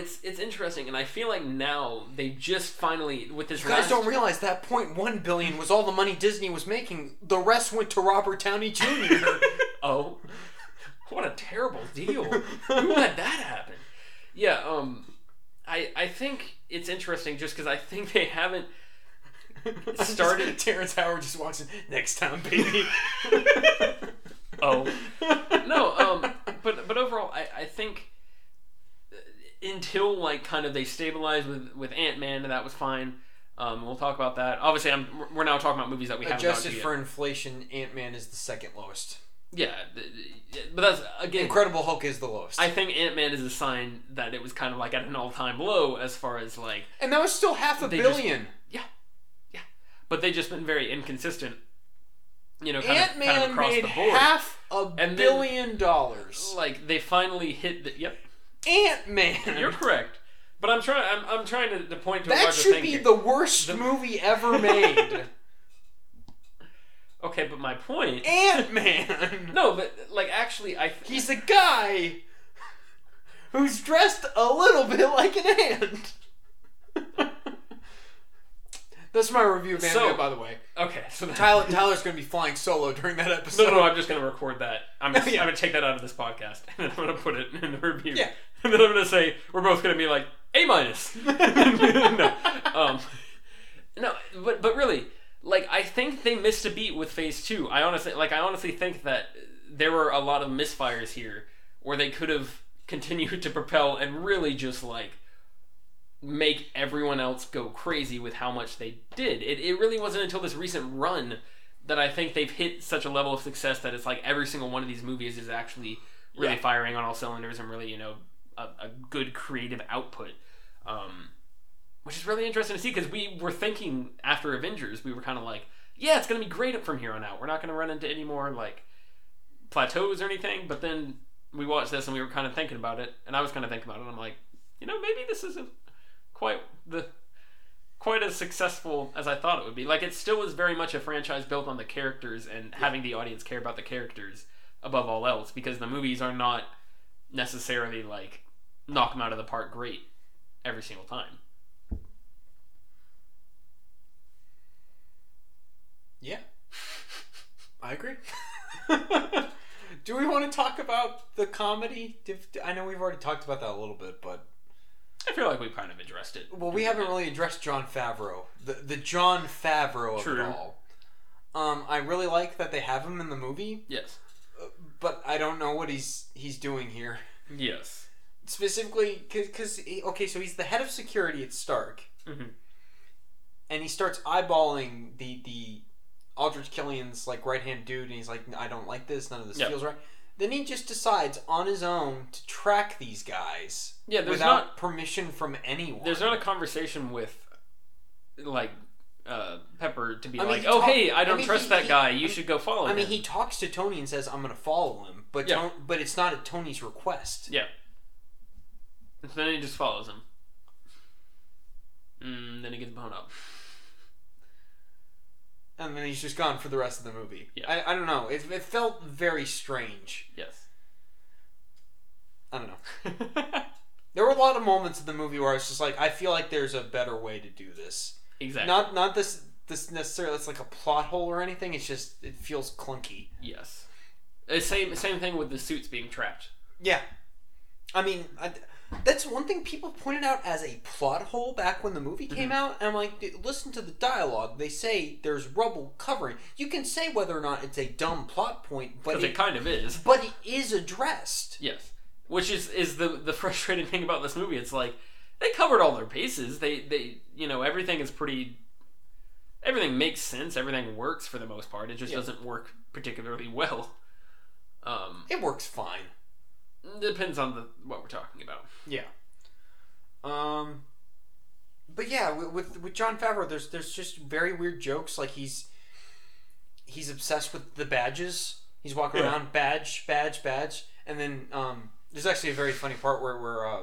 But yeah, no, it's it's interesting, and I feel like now they just finally with this You guys last- don't realize that 0.1 billion was all the money Disney was making. The rest went to Robert Downey Jr. [LAUGHS] Oh, what a terrible deal! Who let that happen? Yeah, um, I I think it's interesting just because I think they haven't [LAUGHS] started. [LAUGHS] Terrence Howard just walks in. Next time, baby. oh no, um, but but overall, I I think until like kind of they stabilize with with Ant Man, that was fine. Um, we'll talk about that. Obviously, I'm we're now talking about movies that we haven't Adjusted to yet. for inflation, Ant Man is the second lowest. Yeah, but that's again. Incredible Hulk is the lowest. I think Ant Man is a sign that it was kind of like at an all time low as far as like and that was still half a They just- billion. yeah, yeah, but they just been very inconsistent. You know, Ant of kind of Man made half a And then- billion dollars. like they finally hit the yep. Ant Man. You're correct, but I'm trying. I'm, I'm trying to, to point to a That larger should thing be here. the worst movie [LAUGHS] ever made. Okay, but my point. Ant Man. [LAUGHS] no, but like actually, I He's a guy who's dressed a little bit like an ant. [LAUGHS] That's my review of Ant Man, So- by the way. okay. So that, Tyler, Tyler's going to be flying solo during that episode. No, no, I'm just gonna record that. I'm, Yeah. I'm gonna take that out of this podcast, and then I'm gonna put it in the review. Yeah. [LAUGHS] And then I'm gonna say we're both gonna be like A minus. [LAUGHS] [LAUGHS] no, um, no, but but really, like I think they missed a beat with Phase Two. I honestly, like, I honestly think that there were a lot of misfires here where they could have continued to propel and really just like make everyone else go crazy with how much they did. It, it really wasn't until this recent run that I think they've hit such a level of success that it's like every single one of these movies is actually really Yeah. firing on all cylinders and really, you know, a, a good creative output. Um, which is really interesting to see because we were thinking after Avengers, we were kind of like, yeah, it's going to be great from here on out. We're not going to run into any more like plateaus or anything. But then we watched this and we were kind of thinking about it, and I was kind of thinking about it. And I'm like, you know, maybe this isn't quite the quite as successful as I thought it would be. Like it still is very much a franchise built on the characters and having the audience care about the characters above all else because the movies are not necessarily like knock them out of the park great every single time. Yeah. I agree. [LAUGHS] Do we want to talk about the comedy? I know we've already talked about that a little bit, but I feel like we've kind of addressed it. well, we haven't really addressed Jon Favreau, the the Jon Favreau of True. it all. Um, I really like that they have him in the movie, Yes. but I don't know what he's he's doing here Yes. Specifically because okay, so he's the head of security at Stark, Mhm. and he starts eyeballing the the Aldrich Killian's like right hand dude, and he's like, I don't like this. None of this Yep. feels right. Then he just decides on his own to track these guys Yeah, there's without not permission from anyone. there's not a conversation with like uh, Pepper to be I mean, like, he oh talk- hey, I I don't mean, trust he- that he- guy. I You mean- should go follow him I him. mean, he talks to Tony and says, "I'm going to follow him," but Yeah. But it's not at Tony's request. Yeah. And then he just follows him. Mm, then he gets blown up. And then he's just gone for the rest of the movie. Yeah. I, I don't know. It, it felt very strange. Yes. I don't know. [LAUGHS] There were a lot of moments in the movie where I was just like, I feel like there's a better way to do this. exactly. Not not this this necessarily. It's like a plot hole or anything. It's just it feels clunky. yes. Uh, same same thing with the suits being trapped. Yeah. I mean, I, that's one thing people pointed out as a plot hole back when the movie came Mm-hmm. out. And I'm like, listen to the dialogue. They say there's rubble covering. You can say whether or not it's a dumb plot point, but it it, kind of is. but it is addressed. Yes. Which is is the the [LAUGHS] frustrating thing about this movie. It's like they covered all their bases. They they you know everything is pretty. Everything makes sense. Everything works for the most part. It just Yeah. doesn't work particularly well. Um, It works fine. Depends on the what we're talking about. Yeah. Um. But yeah, with, with with Jon Favreau, there's there's just very weird jokes. Like he's he's obsessed with the badges. He's walking Yeah. around badge, badge, badge, and then um There's actually a very funny part where where uh,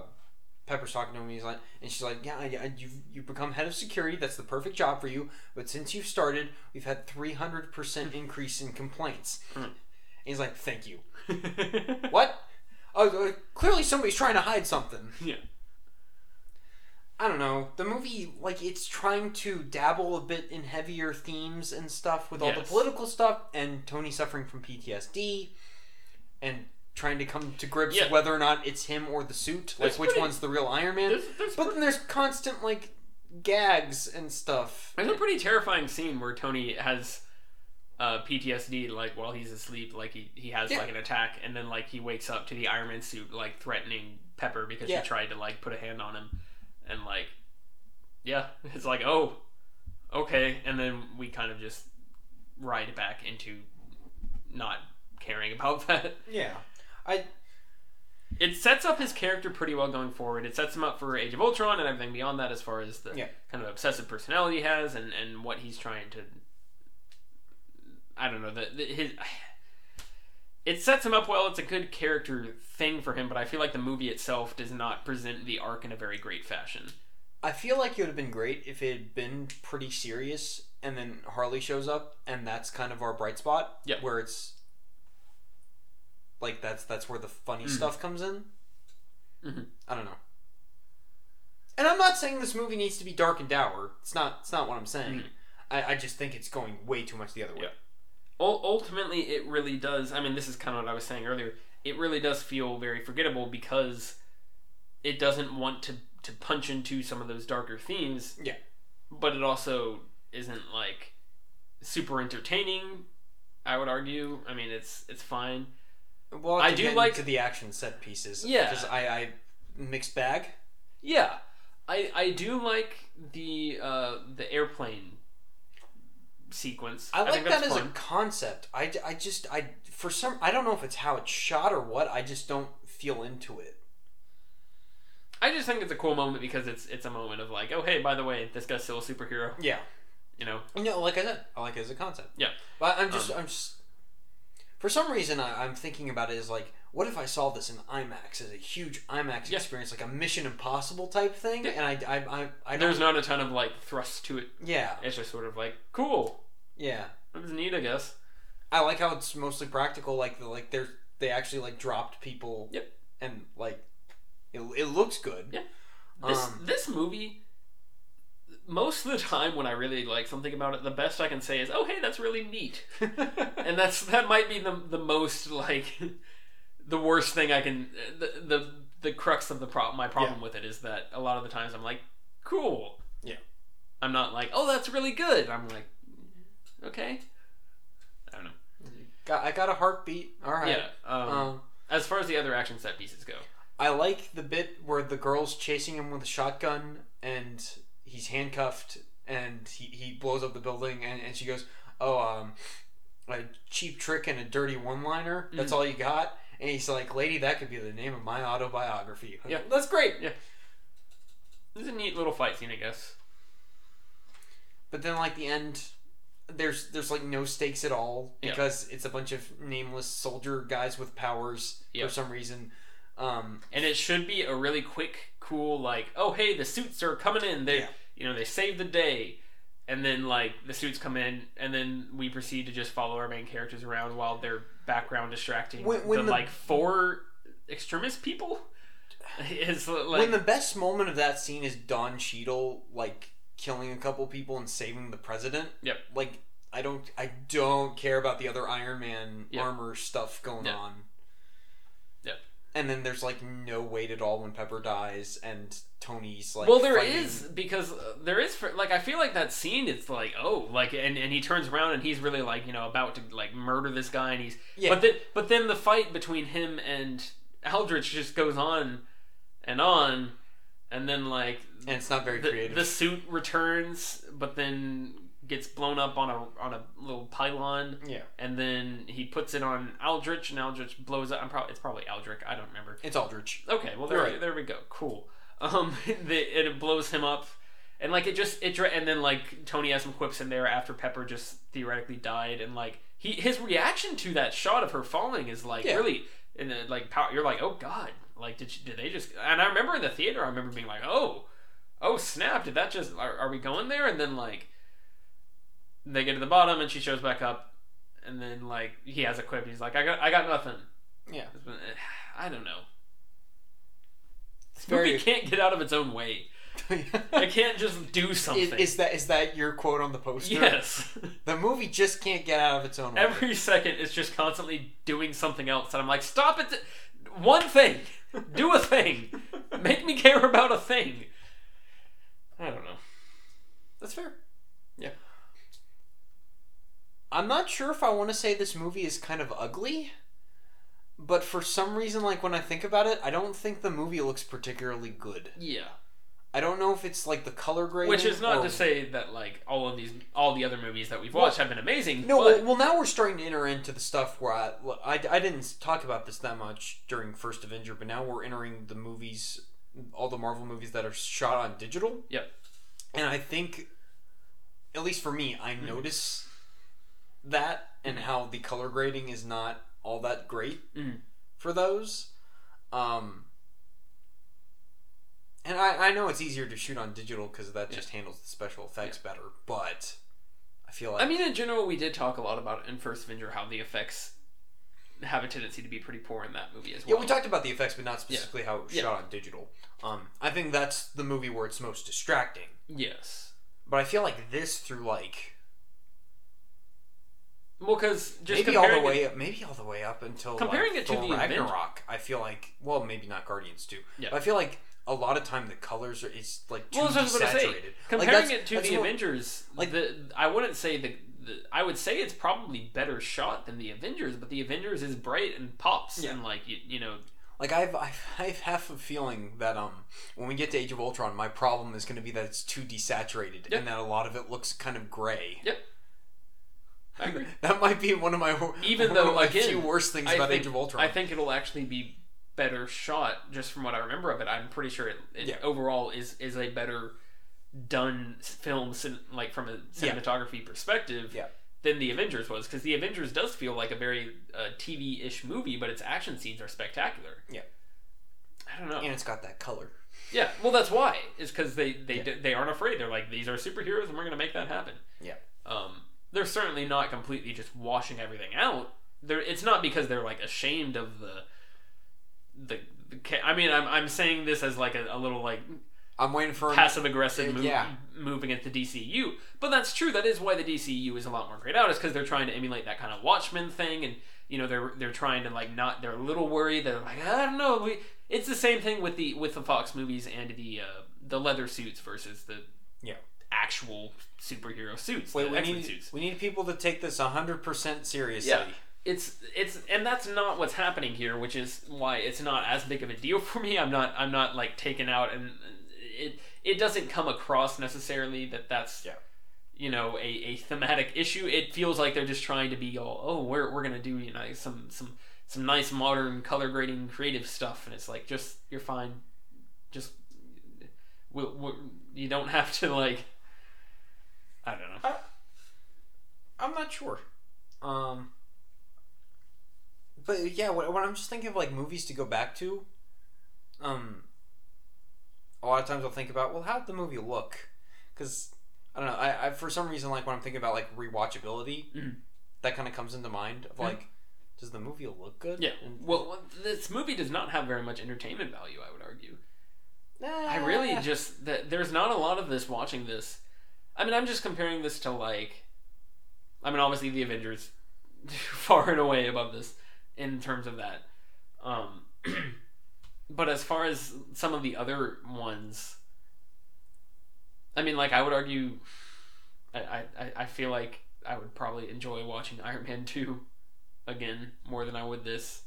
Pepper's talking to him. He's like, and she's like, "Yeah, yeah, you've you've become head of security. That's the perfect job for you. But since you've started, we've had 300 percent increase in complaints." Hmm. And he's like, "Thank you." [LAUGHS] what? Oh, uh, clearly somebody's trying to hide something. Yeah. I don't know. The movie, like, it's trying to dabble a bit in heavier themes and stuff with all the political stuff, and Tony suffering from PTSD, and trying to come to grips Yeah. whether or not it's him or the suit. Like, There's which pretty- one's the real Iron Man? There's, there's, But then there's constant, like, gags and stuff. there's a pretty terrifying scene where Tony has uh, PTSD, like while he's asleep, like he, he has Yeah. like an attack, and then like he wakes up to the Iron Man suit, like threatening Pepper because Yeah. she tried to like put a hand on him, and like, yeah, [LAUGHS] it's like oh, okay, and then we kind of just ride back into not caring [LAUGHS] about that. Yeah. I it sets up his character pretty well going forward. It sets him up for Age of Ultron and everything beyond that, as far as the Yeah. kind of obsessive personality he has and and what he's trying to. I don't know the, the his. It sets him up well. It's a good character thing for him, but I feel like the movie itself does not present the arc in a very great fashion. I feel like it would have been great if it had been pretty serious, and then Harley shows up, and that's kind of our bright spot. Yep. Where it's like that's that's where the funny Mhm. stuff comes in. Mhm. I don't know. And I'm not saying this movie needs to be dark and dour. It's not. It's not what I'm saying. Mhm. I, I just think it's going way too much the other way. Yeah. Ul- ultimately it really does i mean this is kind of what i was saying earlier it really does feel very forgettable because it doesn't want to to punch into some of those darker themes Yeah. but it also isn't like super entertaining i would argue i mean it's it's fine Well, I do like- into the action set pieces. Yeah. Because I, I mixed bag. yeah i i do like the uh the airplane sequence I like think that as fun. a concept. I, I just I for some I don't know if it's how it's shot or what. I just don't feel into it. I just think it's a cool moment because it's it's a moment of like, oh hey, by the way, this guy's still a superhero. Yeah. You know, No, like I said, I like it as a concept. Yeah. But I'm just Um, I'm just for some reason I, I'm thinking about it as like, what if I saw this in IMAX as a huge IMAX Yeah. experience, like a Mission Impossible type thing, Yeah. and I I I, I there's not a ton of like thrust to it. yeah, It's just sort of like cool. yeah. That was neat, I guess. I like how it's mostly practical. Like the like they're they actually like dropped people. Yep. And like, it, it looks good. Yeah. This Um, this movie, most of the time when I really like something about it, the best I can say is, oh hey, that's really neat, [LAUGHS] and that's that might be the the most like the worst thing I can the the the crux of the problem. My problem with it is that a lot of the times I'm like, cool. Yeah. I'm not like, oh, that's really good. I'm like, okay. I don't know. got I got a heartbeat. All right. Yeah. Um, Um, as far as the other action set pieces go, I like the bit where the girl's chasing him with a shotgun and he's handcuffed and he, he blows up the building and, and she goes, Oh, um, a cheap trick and a dirty one liner. That's Mhm. all you got? And he's like, Lady, that could be the name of my autobiography. Yeah. That's great. Yeah. It's a neat little fight scene, I guess. But then, like, the end. There's there's like no stakes at all Yeah. because it's a bunch of nameless soldier guys with powers for some reason. Um, And it should be a really quick, cool, like, oh hey, the suits are coming in. They, Yeah. you know, they saved the day, and then like the suits come in, and then we proceed to just follow our main characters around while they're background distracting When- when the, the- like four extremis people. Is like when the best moment of that scene is Don Cheadle like killing a couple people and saving the president. Yep. Like I don't I don't care about the other Iron Man Yep. armor stuff going Yep. on. And then there's like no weight at all when Pepper dies and Tony's like well, there fighting- is because uh, there is for, like I feel like that scene. It's like oh, like and, and he turns around and he's really like you know about to like murder this guy and he's Yeah. but then but then the fight between him and Aldrich just goes on and on, and then like and it's not very the, creative. the suit returns, but then gets blown up on a on a little pylon, yeah. and then he puts it on Aldrich, and Aldrich blows up. I'm probably it's probably Aldrich. I don't remember. It's Aldrich. Okay, well there, right. there we go. Cool. Um, [LAUGHS] the, and it blows him up, and like it just it and then like Tony has some quips in there after Pepper just theoretically died, and like he his reaction to that shot of her falling is like Yeah. really and then like power, you're like, oh god, like did she, did they just? And I remember in the theater, I remember being like, oh, oh snap, did that just? Are, are we going there? And then like they get to the bottom, and she shows back up, and then like he has a quip. He's like, I got I got nothing. Yeah. Eh, I don't know. It's This movie can't get out of its own way. [LAUGHS] It can't just do is, something. is that is that your quote on the poster? yes. [LAUGHS] The movie just can't get out of its own way. Every second, it's just constantly doing something else, and I'm like, stop it! One thing, do a thing, [LAUGHS] make me care about a thing. I don't know. That's fair. I'm not sure if I want to say this movie is kind of ugly, but for some reason, like when I think about it, I don't think the movie looks particularly good. Yeah. I don't know if it's like the color grading, Which is not or- to say that like all of these, all the other movies that we've Well, watched have been amazing. No, but, well, well, now we're starting to enter into the stuff where I, I, I didn't talk about this that much during First Avenger, but now we're entering the movies, all the Marvel movies that are shot on digital. Yep. And I think, at least for me, I Mm-hmm. notice that and how the color grading is not all that great Mhm. for those. Um, and I, I know it's easier to shoot on digital because that just handles the special effects better, but I feel like I mean, in general, we did talk a lot about in First Avenger how the effects have a tendency to be pretty poor in that movie as well. Yeah, we talked about the effects, but not specifically how it was Yeah. shot on digital. Um, I think that's the movie where it's most distracting. Yes. But I feel like this through like Well, because just maybe all the it- way up, maybe all the way up until Comparing like, it to Thor the Ragnarok. I feel like well, maybe not Guardians too. Yeah. But I feel like a lot of time the colors are it's like too Well, that's what I was gonna say. desaturated. Like, Comparing that's- it to the what- Avengers, like- like the I wouldn't say the, the I would say it's probably better shot than the Avengers, but the Avengers is bright and pops Yeah. and like you, you know Like I've, I've I've half a feeling that um when we get to Age of Ultron, my problem is going to be that it's too desaturated Yep. and that a lot of it looks kind of gray. Yep. That might be one of my Even though, my again, few worst things I about think, Age of Ultron. I think it'll actually be better shot just from what I remember of it. I'm pretty sure it, it Yeah. overall is is a better done film like from a Yeah. cinematography perspective Yeah. than the Avengers was because the Avengers does feel like a very uh, TV-ish movie, but its action scenes are spectacular. Yeah. I don't know. and it's got that color. Yeah, well, that's why. Is because they they, Yeah. d they aren't afraid. They're like these are superheroes, and we're gonna make that happen. Yeah. Um, they're certainly not completely just washing everything out. They're it's not because they're like ashamed of the the. the I mean, I'm I'm saying this as like a, a little like I'm waiting for passive aggressive move, yeah. move against the DCU, but that's true. That is why the DCU is a lot more grayed out. Is because they're trying to emulate that kind of Watchmen thing, and you know they're they're trying to like not. They're a little worried. They're like I don't know. We it's the same thing with the with the Fox movies and the uh, the leather suits versus the Yeah. Actual superhero suits. Wait, we need suits. we need people to take this 100% seriously. Yeah. It's it's and that's not what's happening here, which is why it's not as big of a deal [LAUGHS] for me. I'm not I'm not like taken out, and it it doesn't come across necessarily that that's Yeah. you know a, a thematic issue. It feels like they're just trying to be all oh we're we're gonna do you know some some some nice modern color grading creative stuff, and it's like just you're fine, just we'll, we'll, you don't have to like I don't know. I'm not sure. Um but yeah, when, when I'm just thinking of like movies to go back to, um, a lot of times I'll think about, well, how'd the movie look? Because I don't know, I, I for some reason like when I'm thinking about like rewatchability, Mhm. that kind of comes into mind of like, does the movie look good? Yeah. And- Well, well, this movie does not have very much entertainment value. I would argue. I really just that there's not a lot of this watching this. I mean, I'm just comparing this to like, I mean, obviously the Avengers, [LAUGHS] far and away above this in terms of that. Um, [CLEARS THROAT] but as far as some of the other ones, I mean, like I would argue, I I, I- feel like I would probably enjoy watching Iron Man two again more than I would this.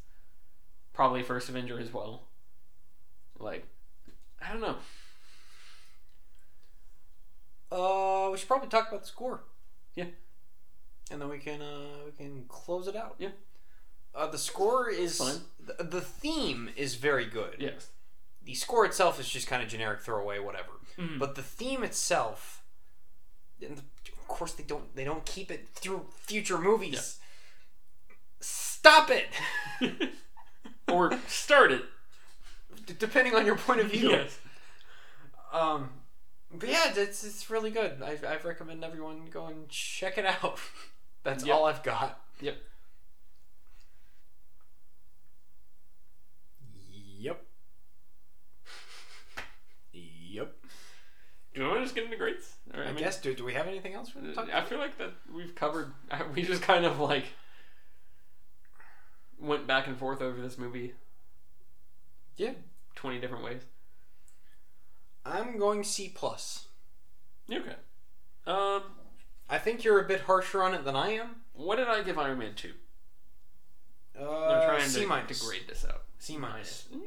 Probably First Avenger as well. Like, I don't know. Uh, we should probably talk about the score. Yeah. And then we can uh we can close it out. Yeah. Uh, the score is Fine. The, the theme is very good. Yes. The score itself is just kind of generic throwaway whatever. Mhm. But the theme itself and the, of course they don't they don't keep it through future movies. Stop it. [LAUGHS] or start it. D- depending on your point of view. Yes. Um, but yeah, it's it's really good. I I recommend everyone go and check it out. [LAUGHS] That's Yep. all I've got. Yep. Yep. Yep. Do you want to just get into grades? Or, I, guess. Do do we have anything else we want to talk I about? feel like that we've covered. [LAUGHS] We just kind of like went back and forth over this movie Yeah. twenty different ways. I'm going C plus. Okay. Um, I think you're a bit harsher on it than I am. what did I give Iron Man two? Uh, I'm trying C to, minus. to grade this out. C minus. Eh,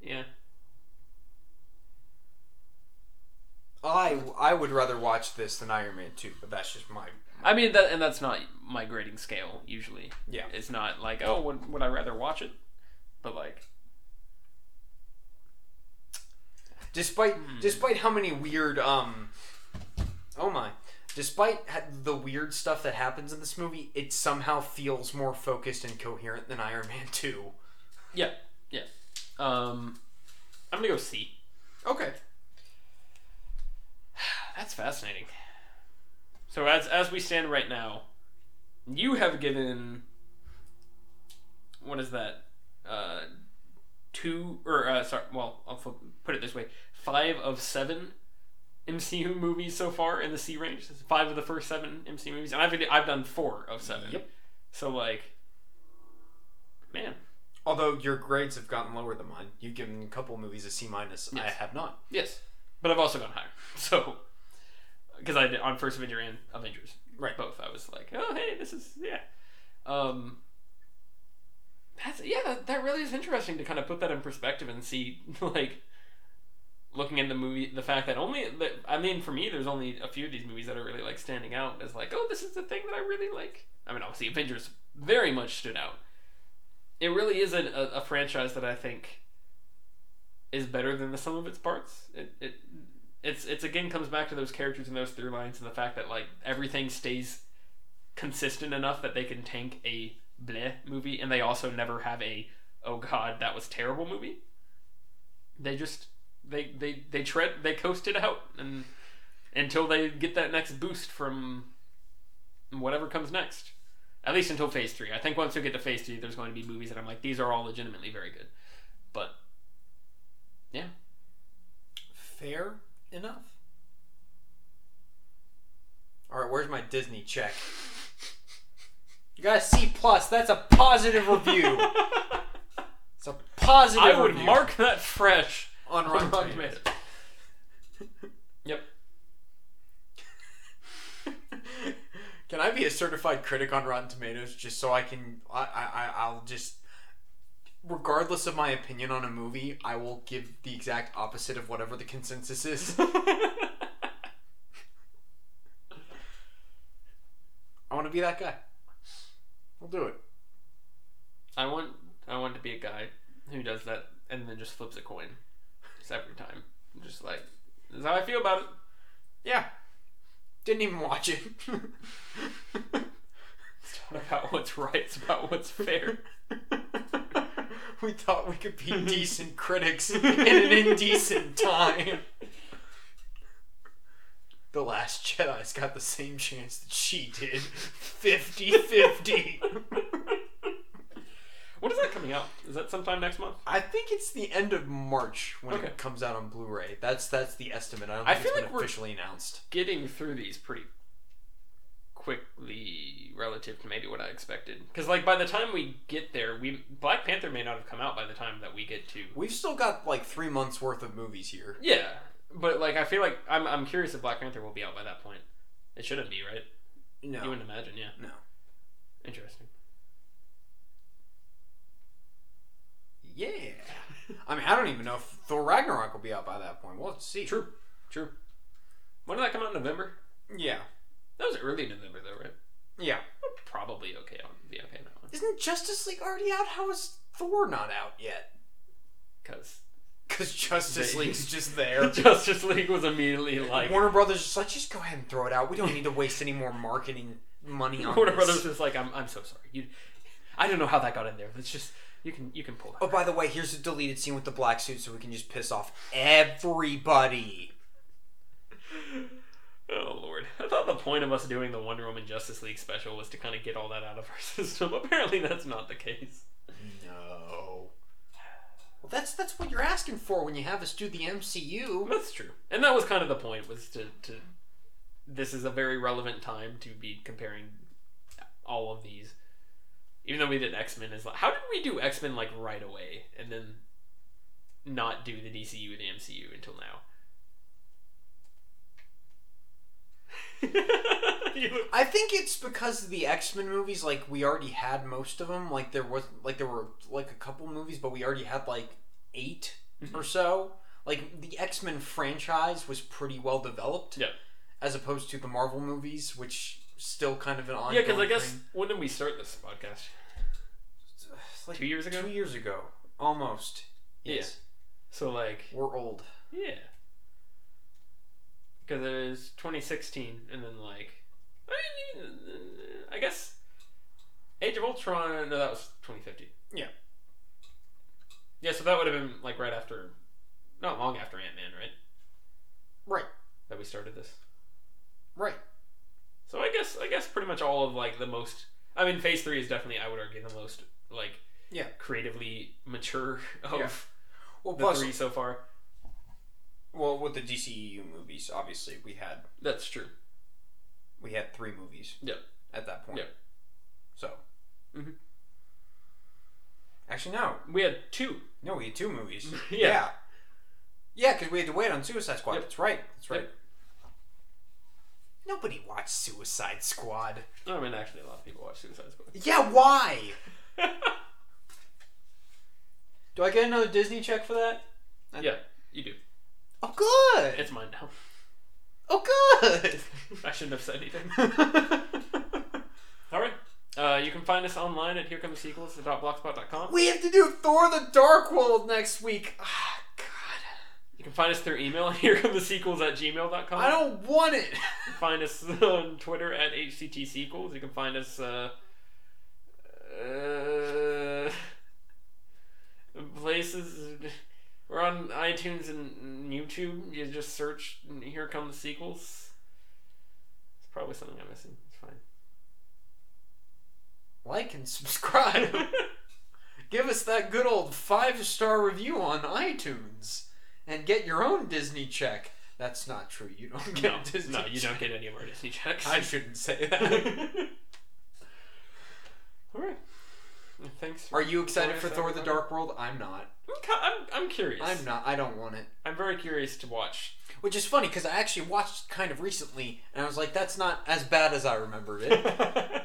Yeah. I I would rather watch this than Iron Man two, but that's just my. I mean that, and that's not my grading scale. Usually, Yeah. it's not like oh, would, would I rather watch it? But like, Despite Hmm. despite how many weird um, oh my, despite the weird stuff that happens in this movie, it somehow feels more focused and coherent than Iron Man two. yeah, yeah. Um, I'm gonna go C. Okay. [SIGHS] That's fascinating. So as as we stand right now, you have given what is that? Uh, two or uh, sorry, well, I'll put it this way: five of seven MCU [LAUGHS] movies so far in the C range. Five of the first seven MCU movies, and I've I've done four of seven. Yep. So like, man, Although your grades have gotten lower than mine, you've given a couple movies a C minus. I have not. yes, but I've also gone higher. [LAUGHS] So because I did on First Avenger and Avengers. Right. both. I was like, oh hey, this is yeah. Um, that's yeah, that, that really is interesting to kind of put that in perspective and see [LAUGHS] like looking at the movie, the fact that only that I mean, for me, there's only a few of these movies that are really like standing out as like, oh, this is the thing that I really like. I mean, obviously, Avengers very much stood out. It really is a, a, a franchise that I think is better than the sum of its parts. It, it it's it's again comes back to those characters and those through lines and the fact that like everything stays consistent enough that they can tank a bleh movie and they also never have a oh god that was terrible movie. They just they they they tread they coast it out and until they get that next boost from whatever comes next. At least until phase three. I think once we get to phase three, there's going to be movies that I'm like, these are all legitimately very good. But yeah, Fair enough. All right, where's my Disney check? You got a C plus. That's a positive review. [LAUGHS] It's a positive. I would review mark that fresh on Rotten Rotten Tomatoes. Tomatoes. Yep. Can I be a certified critic on Rotten Tomatoes just so I can? I I- I'll just, regardless of my opinion on a movie, I will give the exact opposite of whatever the consensus is. [LAUGHS] I want to be that guy. We'll do it. I want I want to be a guy who does that and then just flips a coin. Just every time. Just like this is how I feel about it. Yeah. Didn't even watch it. It's not about what's right, it's about what's fair. [LAUGHS] we thought we could be decent critics in an indecent time. The Last Jedi's got the same chance that she did 50 50. When is that coming out? Is that sometime next month? I think it's the end of March when Okay. it comes out on Blu ray. That's that's the estimate. I don't I think feel it's like been we're- officially announced. Getting through these pretty quickly relative to maybe what I expected. Because like by the time we get there, we Black Panther may not have come out by the time that we get to We've still got like three months worth of movies here. Yeah, but like I feel like I'm I'm curious if Black Panther will be out by that point. It shouldn't be, right? No. You wouldn't imagine, yeah. No. Interesting. Yeah. I mean, I don't even know if Thor Ragnarok will be out by that point. We'll see. True. True. When did that come out in November? Yeah. That was early November though, right? Yeah. Probably okay. I'll be okay on that one. Isn't Justice League already out? How is Thor not out yet? Because Because Justice League's just [LAUGHS] there. Justice League was immediately like Warner Brothers is just like, just go ahead and throw it out. We don't need to waste any more marketing money [LAUGHS] on Warner this. Brothers is like I'm I'm so sorry. You I don't know how that got in there. Let's just you can you can pull that. Oh, by the way, here's a deleted scene with the black suit, so we can just piss off everybody. [LAUGHS] Oh lord! I thought the point of us doing the Wonder Woman Justice League special was to kind of get all that out of our system. Apparently, that's not the case. No. Well, that's that's what you're asking for when you have us do the MCU. That's true, and that was kind of the point. Was to to this is a very relevant time to be comparing all of these. Even though we did X Men, is like how did we do X Men like right away and then not do the DCU and the MCU until now? [LAUGHS] I think it's because the X Men movies, like we already had most of them. Like there was, like there were like a couple movies, but we already had like 8 Mm-hmm. or so. Like the X Men franchise was pretty well developed. Yeah. As opposed to the Marvel movies, which still kind of an ongoing. yeah, because I guess thing. when did we start this podcast? Like Two years ago? Two years ago, almost. Yeah. So like We're old. Yeah. Because it was 2016, and then like, I, I guess Age of Ultron. No, that was 2015. Yeah. Yeah, so that would have been like right after, not long after Ant Man, right? Right. That we started this. Right. So I guess I guess pretty much all of like the most. I mean, Phase Three is definitely I would argue the most like Yeah. creatively mature of Yeah. Well, the plus, three so far. well, with the DCEU movies, obviously we had That's true. we had three movies. Yep. At that point. Yep. So. Mhm. Actually, no. We had two. No, we had two movies. [LAUGHS] Yeah. Yeah. Yeah, because we had to wait on Suicide Squad. Yep. That's right. That's right. Yep. Nobody watched Suicide Squad. I mean, actually, a lot of people watch Suicide Squad. Yeah, why? [LAUGHS] Do I get another Disney check for that? yeah, you do. Oh, good. It's mine now. Oh, good. [LAUGHS] I shouldn't have said anything. Uh, you can find us online at herecomesequels.blogspot.com. we have to do Thor: The Dark World next week. Ah, God. You can find us through email at herecomesequels at gmail.com. I don't want it. find us [LAUGHS] on Twitter at HCTSequels. You can find us uh, uh, [LAUGHS] places. We're on iTunes and YouTube. You just search "Here Come the Sequels." It's probably something I'm missing. Like and subscribe. [LAUGHS] Give us that good old five star review on iTunes and get your own Disney check. That's not true. You don't get No, Disney no, you check. don't get any of our Disney [LAUGHS] checks. I shouldn't say that. [LAUGHS] All right. Thanks. Are you excited for Thor: The. Dark World? I'm not. I'm, I'm, I'm curious. I'm not. I don't want it. I'm very curious to watch. Which is funny because I actually watched kind of recently, and I was like, "That's not as bad as I remembered it."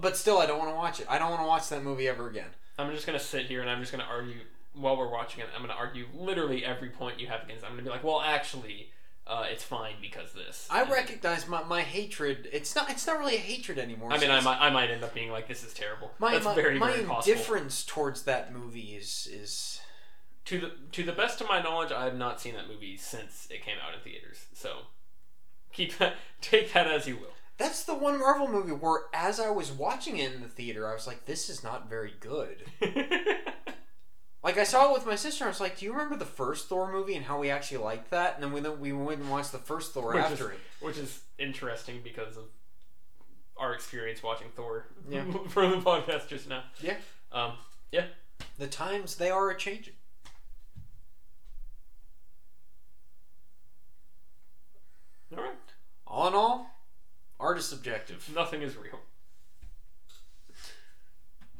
But still, I don't want to watch it. I don't want to watch that movie ever again. I'm just gonna sit here and I'm just gonna argue while we're watching it. I'm gonna argue literally every point you have against. It. I'm gonna be like, well, actually, uh, it's fine because this. I And- recognize my, my hatred. It's not. It's not really a hatred anymore. I mean, I might, I might end up being like, this is terrible. My That's my, very, my very possible. indifference towards that movie is is To the to the best of my knowledge, I have not seen that movie since it came out in theaters. So keep that, [LAUGHS] take that as you will. That's the one Marvel movie where, as I was watching it in the theater, I was like, "This is not very good." [LAUGHS] Like I saw it with my sister. and I was like, "Do you remember the first Thor movie and how we actually liked that?" And then we we went and watched the first Thor Which after is- it. which is interesting because of our experience watching Thor [LAUGHS] Yeah. for the podcast just now. Yeah. Um, The times they are a changing. all right. All in all, art is subjective. Nothing is real.